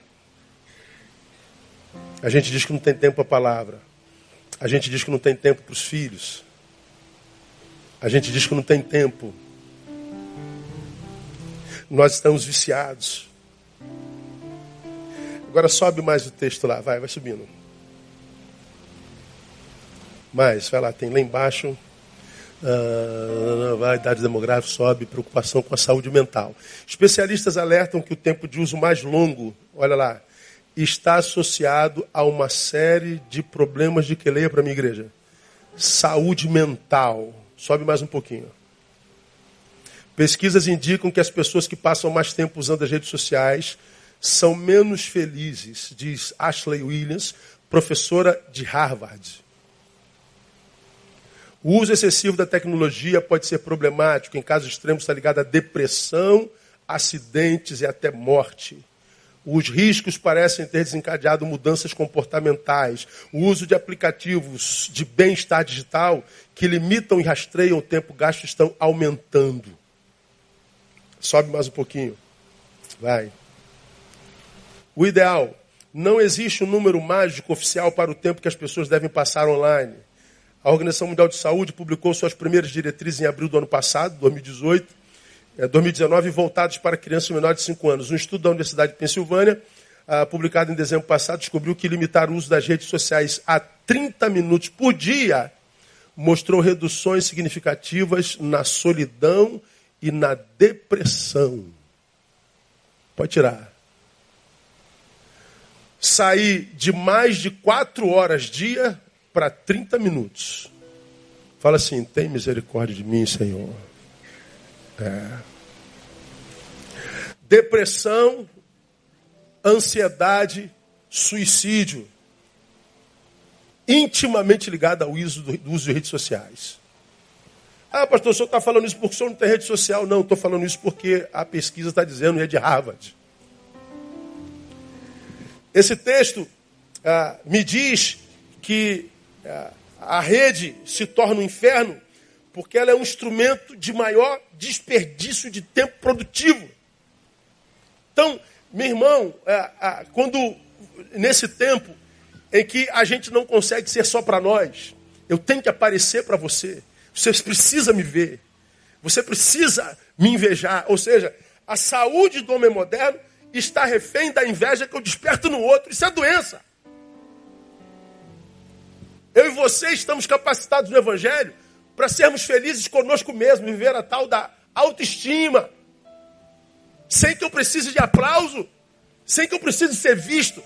Speaker 1: A gente diz que não tem tempo para a palavra. A gente diz que não tem tempo para os filhos. A gente diz que não tem tempo. Nós estamos viciados. Agora sobe mais o texto lá, vai, vai subindo. Mais, vai lá, tem lá embaixo. Uh, vai, idade demográfica sobe, preocupação com a saúde mental. Especialistas alertam que o tempo de uso mais longo, olha lá, está associado a uma série de problemas de que leia para minha igreja. Saúde mental. Sobe mais um pouquinho. Pesquisas indicam que as pessoas que passam mais tempo usando as redes sociais são menos felizes, diz Ashley Williams, professora de Harvard. O uso excessivo da tecnologia pode ser problemático, em casos extremos está ligado a depressão, acidentes e até morte. Os riscos parecem ter desencadeado mudanças comportamentais. O uso de aplicativos de bem-estar digital que limitam e rastreiam o tempo gasto estão aumentando. Sobe mais um pouquinho. Vai. O ideal. Não existe um número mágico oficial para o tempo que as pessoas devem passar online. A Organização Mundial de Saúde publicou suas primeiras diretrizes em abril do ano passado, 2018 2019, é, voltados para crianças menores de 5 anos. Um estudo da Universidade de Pensilvânia, ah, publicado em dezembro passado, descobriu que limitar o uso das redes sociais a 30 minutos por dia mostrou reduções significativas na solidão e na depressão. Pode tirar. Sair de mais de 4 horas dia para 30 minutos. Fala assim: tem misericórdia de mim, Senhor. É. Depressão, ansiedade, suicídio. Intimamente ligado ao uso, do uso de redes sociais. Ah, pastor, o senhor está falando isso porque o senhor não tem rede social? Não, estou falando isso porque a pesquisa está dizendo, e é de Harvard. Esse texto ah, me diz que a rede se torna um inferno porque ela é um instrumento de maior desperdício de tempo produtivo. Então, meu irmão, é, é, quando nesse tempo em que a gente não consegue ser só para nós, eu tenho que aparecer para você. Você precisa me ver. Você precisa me invejar. Ou seja, a saúde do homem moderno está refém da inveja que eu desperto no outro. Isso é doença. Eu e você estamos capacitados no Evangelho para sermos felizes conosco mesmo, viver a tal da autoestima, sem que eu precise de aplauso, sem que eu precise ser visto,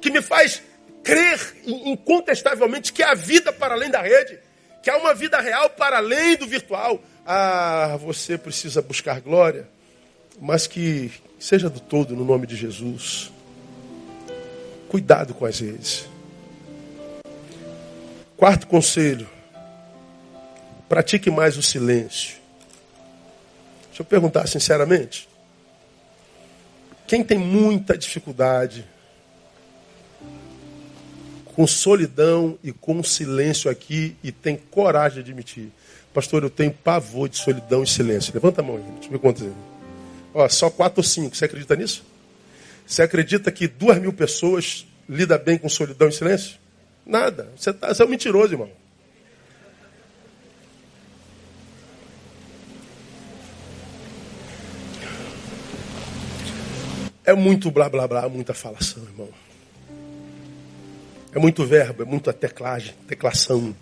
Speaker 1: que me faz crer incontestavelmente que há vida para além da rede, que há uma vida real para além do virtual. Ah, você precisa buscar glória, mas que seja do todo no nome de Jesus. Cuidado com as redes. Quarto conselho: Pratique mais o silêncio. Deixa eu perguntar sinceramente. Quem tem muita dificuldade com solidão e com silêncio aqui e tem coragem de admitir? Pastor, eu tenho pavor de solidão e silêncio. Levanta a mão aí, deixa eu ver quantos. Ó, só quatro ou cinco. Você acredita nisso? Você acredita que duas mil pessoas lidam bem com solidão e silêncio? Nada. Você, tá, você é um mentiroso, irmão. É muito blá blá blá, muita falação, irmão. É muito verbo, é muita teclagem, teclação.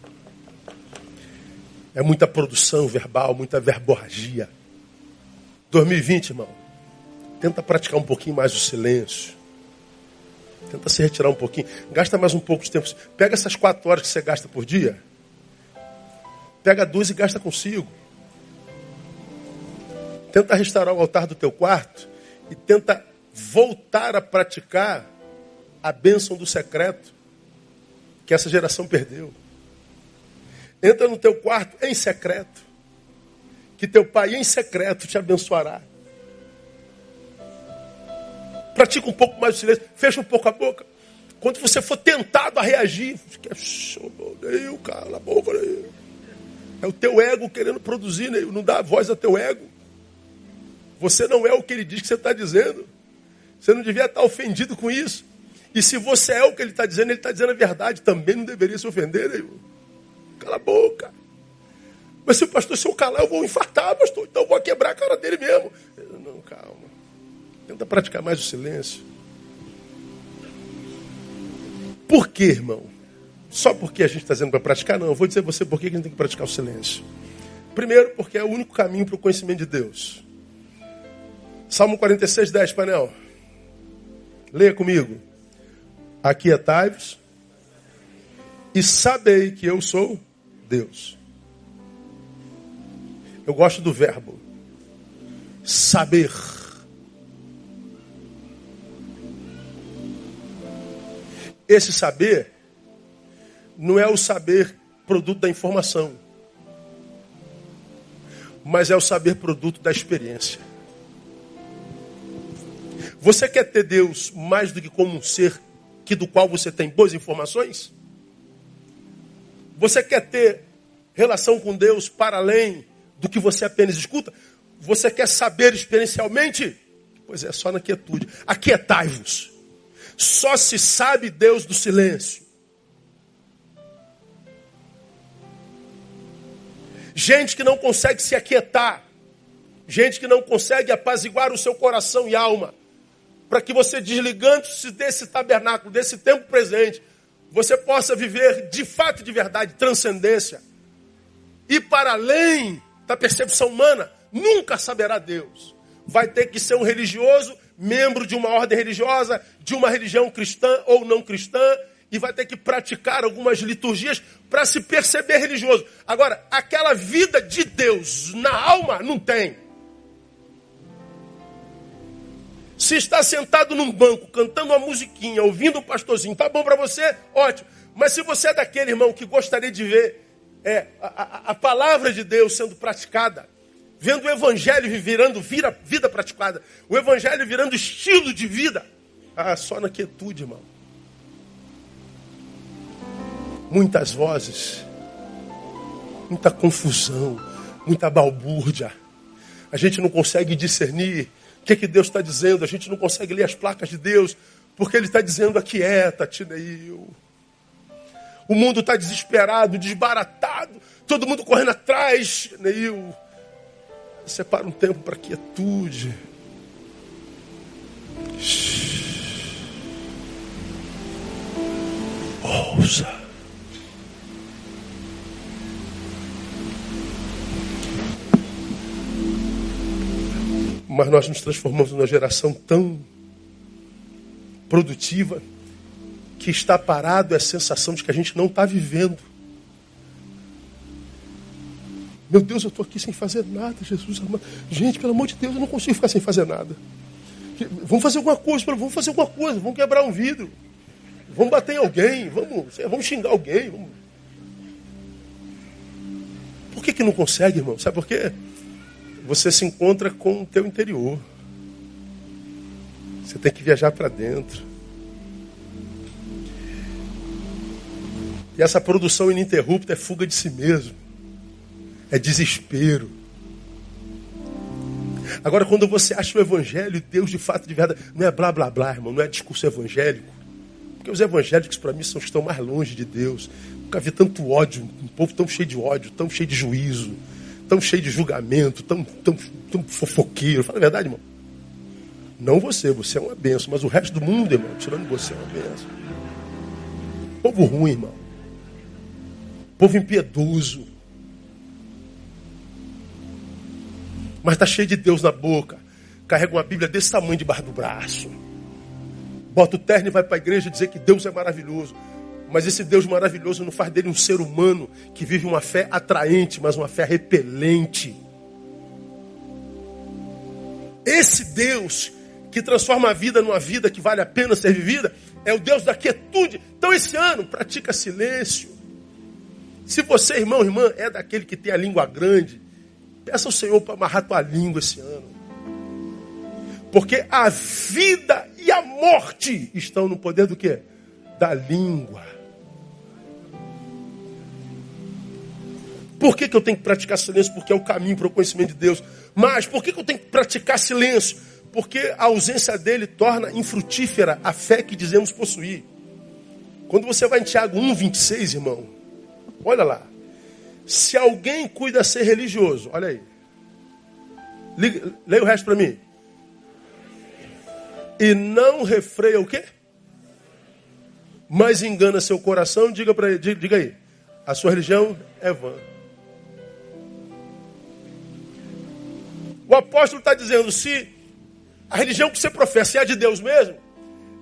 Speaker 1: É muita produção verbal, muita verborragia. 2020, irmão. Tenta praticar um pouquinho mais o silêncio. Tenta se retirar um pouquinho. Gasta mais um pouco de tempo. Pega essas quatro horas que você gasta por dia. Pega duas e gasta consigo. Tenta restaurar o altar do teu quarto e tenta voltar a praticar a bênção do secreto que essa geração perdeu. Entra no teu quarto em secreto, que teu pai em secreto te abençoará. Pratica um pouco mais o silêncio, fecha um pouco a boca. Quando você for tentado a reagir, fica, cala a boca. É o teu ego querendo produzir, não dá voz ao teu ego. Você não é o que ele diz que você está dizendo. Você não devia estar ofendido com isso. E se você é o que ele está dizendo, ele está dizendo a verdade. Também não deveria se ofender, né? Cala a boca. Mas se o pastor, se eu calar, eu vou infartar, pastor. Então eu vou quebrar a cara dele mesmo. Não, calma. Tenta praticar mais o silêncio. Por quê, irmão? Só porque a gente está dizendo para praticar? Não, eu vou dizer você por que a gente tem que praticar o silêncio. Primeiro, porque é o único caminho para o conhecimento de Deus. Salmo 46, 10, painel. Leia comigo. Aquietai-vos e sabei que eu sou Deus. Eu gosto do verbo saber. Esse saber não é o saber produto da informação, mas é o saber produto da experiência. Você quer ter Deus mais do que como um ser que do qual você tem boas informações? Você quer ter relação com Deus para além do que você apenas escuta? Você quer saber experiencialmente? Pois é, só na quietude. Aquietai-vos. Só se sabe Deus do silêncio. Gente que não consegue se aquietar. Gente que não consegue apaziguar o seu coração e alma para que você, desligando-se desse tabernáculo, desse tempo presente, você possa viver de fato e de verdade transcendência. E para além da percepção humana, nunca saberá Deus. Vai ter que ser um religioso, membro de uma ordem religiosa, de uma religião cristã ou não cristã, e vai ter que praticar algumas liturgias para se perceber religioso. Agora, aquela vida de Deus na alma não tem. Se está sentado num banco, cantando uma musiquinha, ouvindo um pastorzinho, tá bom para você? Ótimo. Mas se você é daquele irmão que gostaria de ver é, a, a, a palavra de Deus sendo praticada, vendo o evangelho virando vira, vida praticada, o evangelho virando estilo de vida, ah, só na quietude, irmão. Muitas vozes, muita confusão, muita balbúrdia. A gente não consegue discernir o que, que Deus está dizendo? A gente não consegue ler as placas de Deus, porque Ele está dizendo aquieta-te, Neil. O mundo está desesperado, desbaratado, todo mundo correndo atrás, Neil. Separa um tempo para quietude. Ouça. Mas nós nos transformamos numa geração tão produtiva que está parado é a sensação de que a gente não está vivendo. Meu Deus, eu estou aqui sem fazer nada, Jesus Gente, pelo amor de Deus, eu não consigo ficar sem fazer nada. Vamos fazer alguma coisa, vamos fazer alguma coisa, vamos quebrar um vidro. Vamos bater em alguém, vamos, vamos xingar alguém. Vamos... Por que, que não consegue, irmão? Sabe por quê? você se encontra com o teu interior. Você tem que viajar para dentro. E essa produção ininterrupta é fuga de si mesmo. É desespero. Agora, quando você acha o evangelho, Deus de fato de verdade, não é blá blá blá, irmão, não é discurso evangélico. Porque os evangélicos, para mim, são os que estão mais longe de Deus. Nunca vi tanto ódio, um povo tão cheio de ódio, tão cheio de juízo tão cheio de julgamento, tão, tão, tão fofoqueiro. Fala a verdade, irmão. Não você, você é uma benção, mas o resto do mundo, irmão, tirando você, é uma benção. Povo ruim, irmão. Povo impiedoso. Mas está cheio de Deus na boca. Carrega uma Bíblia desse tamanho debaixo do braço. Bota o terno e vai para a igreja dizer que Deus é maravilhoso. Mas esse Deus maravilhoso não faz dele um ser humano que vive uma fé atraente, mas uma fé repelente. Esse Deus que transforma a vida numa vida que vale a pena ser vivida é o Deus da quietude. Então, esse ano, pratica silêncio. Se você, irmão, irmã, é daquele que tem a língua grande, peça ao Senhor para amarrar tua língua esse ano. Porque a vida e a morte estão no poder do quê? Da língua. Por que, que eu tenho que praticar silêncio? Porque é o caminho para o conhecimento de Deus. Mas por que, que eu tenho que praticar silêncio? Porque a ausência dele torna infrutífera a fé que dizemos possuir. Quando você vai em Tiago 1, 26, irmão, olha lá. Se alguém cuida ser religioso, olha aí. Leia o resto para mim. E não refreia o quê? Mas engana seu coração, diga para ele, diga aí. A sua religião é vã. O apóstolo está dizendo: se a religião que você professa é a de Deus mesmo,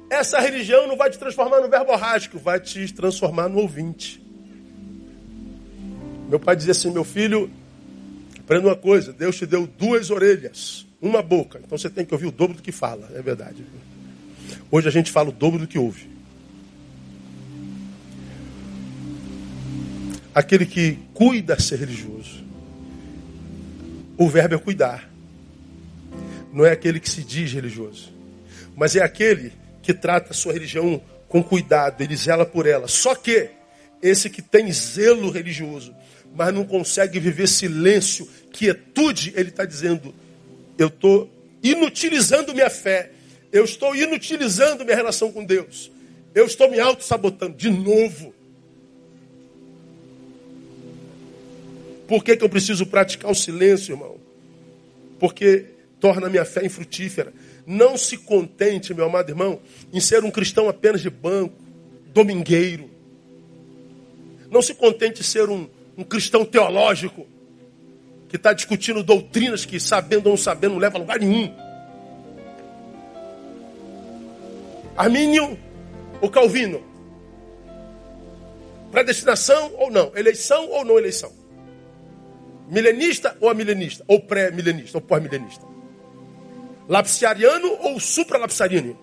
Speaker 1: essa religião não vai te transformar no verborrágico, vai te transformar no ouvinte. Meu pai dizia assim: meu filho, aprenda uma coisa: Deus te deu duas orelhas, uma boca, então você tem que ouvir o dobro do que fala, é verdade. Hoje a gente fala o dobro do que ouve. Aquele que cuida ser religioso. O verbo é cuidar não é aquele que se diz religioso, mas é aquele que trata a sua religião com cuidado, ele zela por ela. Só que esse que tem zelo religioso, mas não consegue viver silêncio, quietude, ele está dizendo: eu estou inutilizando minha fé, eu estou inutilizando minha relação com Deus, eu estou me auto-sabotando de novo. Por que, que eu preciso praticar o silêncio, irmão? Porque torna a minha fé infrutífera. Não se contente, meu amado irmão, em ser um cristão apenas de banco, domingueiro. Não se contente em ser um, um cristão teológico, que está discutindo doutrinas que, sabendo ou não sabendo, não leva a lugar nenhum. Armínio ou Calvino? Predestinação ou não? Eleição ou não eleição? Milenista ou amilenista? Ou pré-milenista ou pós-milenista? Lapsariano ou supralapsariano?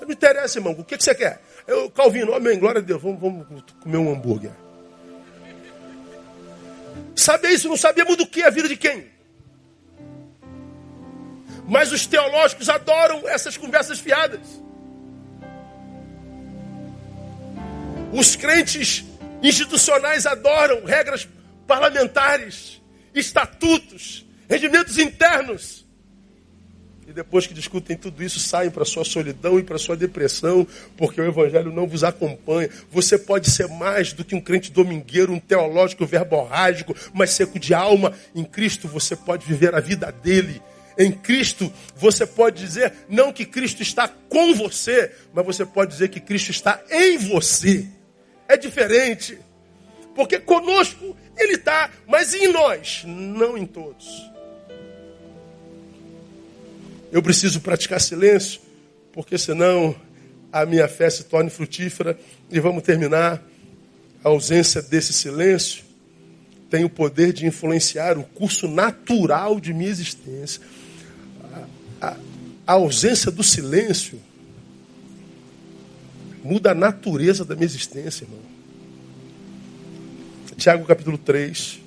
Speaker 1: Não interessa, irmão. O que, que você quer? Eu, Calvino, amém, glória a Deus. Vamos, vamos comer um hambúrguer. Saber isso, não sabíamos do que a vida de quem. Mas os teológicos adoram essas conversas fiadas. Os crentes institucionais adoram regras parlamentares, estatutos, regimentos internos. E depois que discutem tudo isso, saem para sua solidão e para sua depressão, porque o evangelho não vos acompanha. Você pode ser mais do que um crente domingueiro, um teológico verborrágico, mas seco de alma. Em Cristo você pode viver a vida dele. Em Cristo você pode dizer não que Cristo está com você, mas você pode dizer que Cristo está em você. É diferente. Porque conosco ele está, mas em nós, não em todos. Eu preciso praticar silêncio, porque senão a minha fé se torne frutífera. E vamos terminar. A ausência desse silêncio tem o poder de influenciar o curso natural de minha existência. A, a, a ausência do silêncio muda a natureza da minha existência, irmão. Tiago capítulo 3.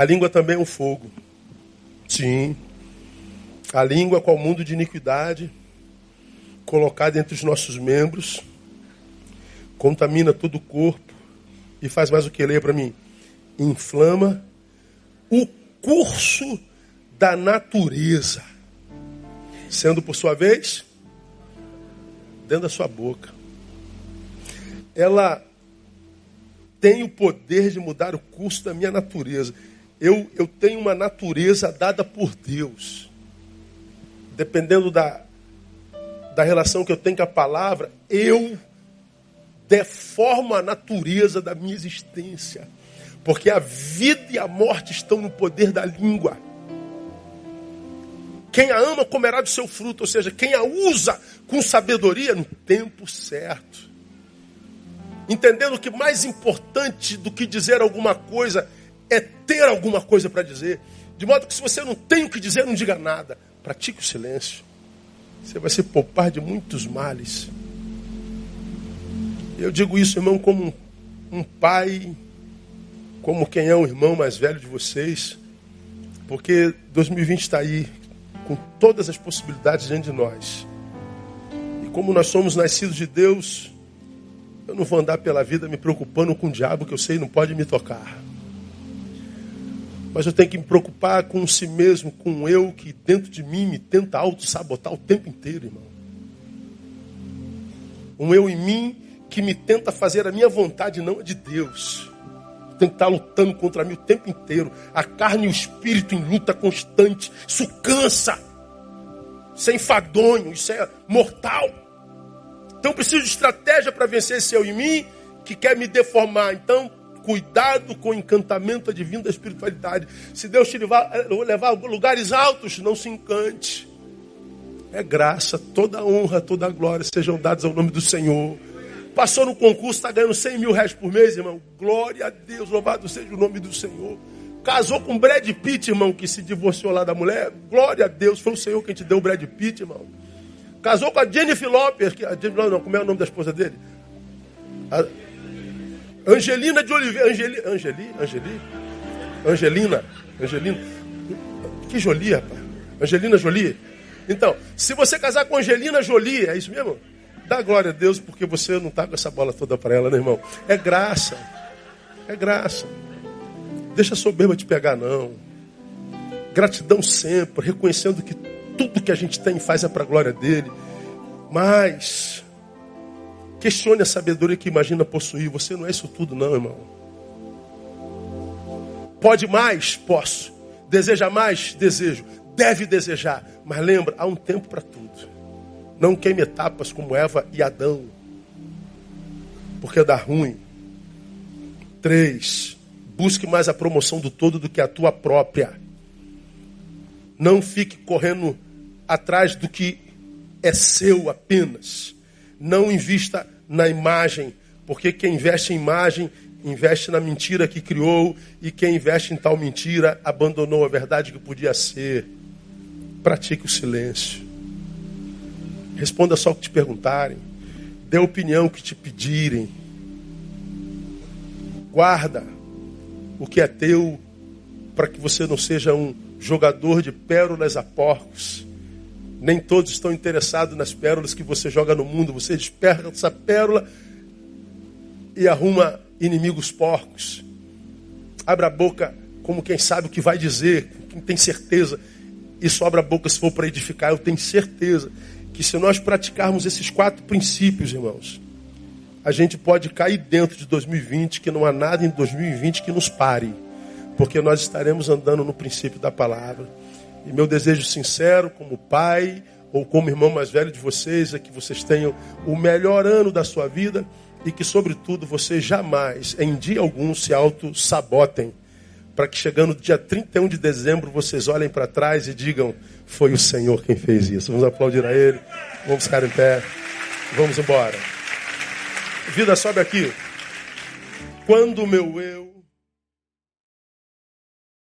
Speaker 1: A língua também é um fogo. Sim. A língua é qual mundo de iniquidade colocada entre os nossos membros, contamina todo o corpo e faz mais o que? Leia para mim. Inflama o curso da natureza, sendo por sua vez dentro da sua boca. Ela tem o poder de mudar o curso da minha natureza eu, eu tenho uma natureza dada por Deus. Dependendo da, da relação que eu tenho com a palavra, eu deformo a natureza da minha existência. Porque a vida e a morte estão no poder da língua. Quem a ama comerá do seu fruto, ou seja, quem a usa com sabedoria no tempo certo. entendendo que mais importante do que dizer alguma coisa é ter alguma coisa para dizer. De modo que se você não tem o que dizer, não diga nada. Pratique o silêncio. Você vai se poupar de muitos males. Eu digo isso, irmão, como um, pai, como quem é o irmão mais velho de vocês, porque 2020 está aí, com todas as possibilidades diante de nós. E como nós somos nascidos de Deus, eu não vou andar pela vida me preocupando com o diabo que eu sei não pode me tocar. Mas eu tenho que me preocupar com si mesmo, com eu que dentro de mim me tenta auto-sabotar o tempo inteiro, irmão. Um eu em mim que me tenta fazer a minha vontade, não a de Deus. Tem que estar lutando contra mim o tempo inteiro. A carne e o espírito em luta constante. Isso cansa. Isso é enfadonho, isso é mortal. Então eu preciso de estratégia para vencer esse eu em mim que quer me deformar. Então, cuidado com o encantamento divino da espiritualidade. Se Deus te levar, levar a lugares altos, não se encante. É graça, toda honra, toda glória sejam dados ao nome do Senhor. Passou no concurso, está ganhando 100 mil reais por mês, irmão. Glória a Deus, louvado seja o nome do Senhor. Casou com Brad Pitt, irmão, que se divorciou lá da mulher. Glória a Deus, foi o Senhor quem te deu o Brad Pitt, irmão. Casou com a Jennifer Lopes, que a Jennifer, não, como é o nome da esposa dele? A Angelina de Oliveira. Angeli, Angeli, Angeli, Angelina, Angelina. Que Jolie, rapaz. Angelina Jolie. Então, se você casar com Angelina Jolie, é isso mesmo? Dá glória a Deus porque você não está com essa bola toda para ela, né, irmão? É graça. É graça. Deixa a soberba te pegar, não. Gratidão sempre, reconhecendo que tudo que a gente tem faz é para a glória dele. Mas questione a sabedoria que imagina possuir. Você não é isso tudo, não, irmão. Pode mais? Posso. Deseja mais? Desejo. Deve desejar. Mas lembra, há um tempo para tudo. Não queime etapas como Eva e Adão. Porque dá ruim. Três. Busque mais a promoção do todo do que a tua própria. Não fique correndo atrás do que é seu apenas. Não invista na imagem, porque quem investe em imagem investe na mentira que criou e quem investe em tal mentira abandonou a verdade que podia ser. Pratique o silêncio. Responda só o que te perguntarem. Dê a opinião que te pedirem. Guarda o que é teu para que você não seja um jogador de pérolas a porcos. Nem todos estão interessados nas pérolas que você joga no mundo. Você desperta essa pérola e arruma inimigos porcos. Abra a boca como quem sabe o que vai dizer, quem tem certeza. E só abra a boca se for para edificar. Eu tenho certeza que se nós praticarmos esses quatro princípios, irmãos, a gente pode cair dentro de 2020, que não há nada em 2020 que nos pare, porque nós estaremos andando no princípio da palavra. E meu desejo sincero, como pai ou como irmão mais velho de vocês, é que vocês tenham o melhor ano da sua vida e que, sobretudo, vocês jamais, em dia algum, se auto-sabotem, para que chegando dia 31 de dezembro vocês olhem para trás e digam: foi o Senhor quem fez isso. Vamos aplaudir a Ele. Vamos ficar em pé. Vamos embora. Vida, sobe aqui. Quando meu eu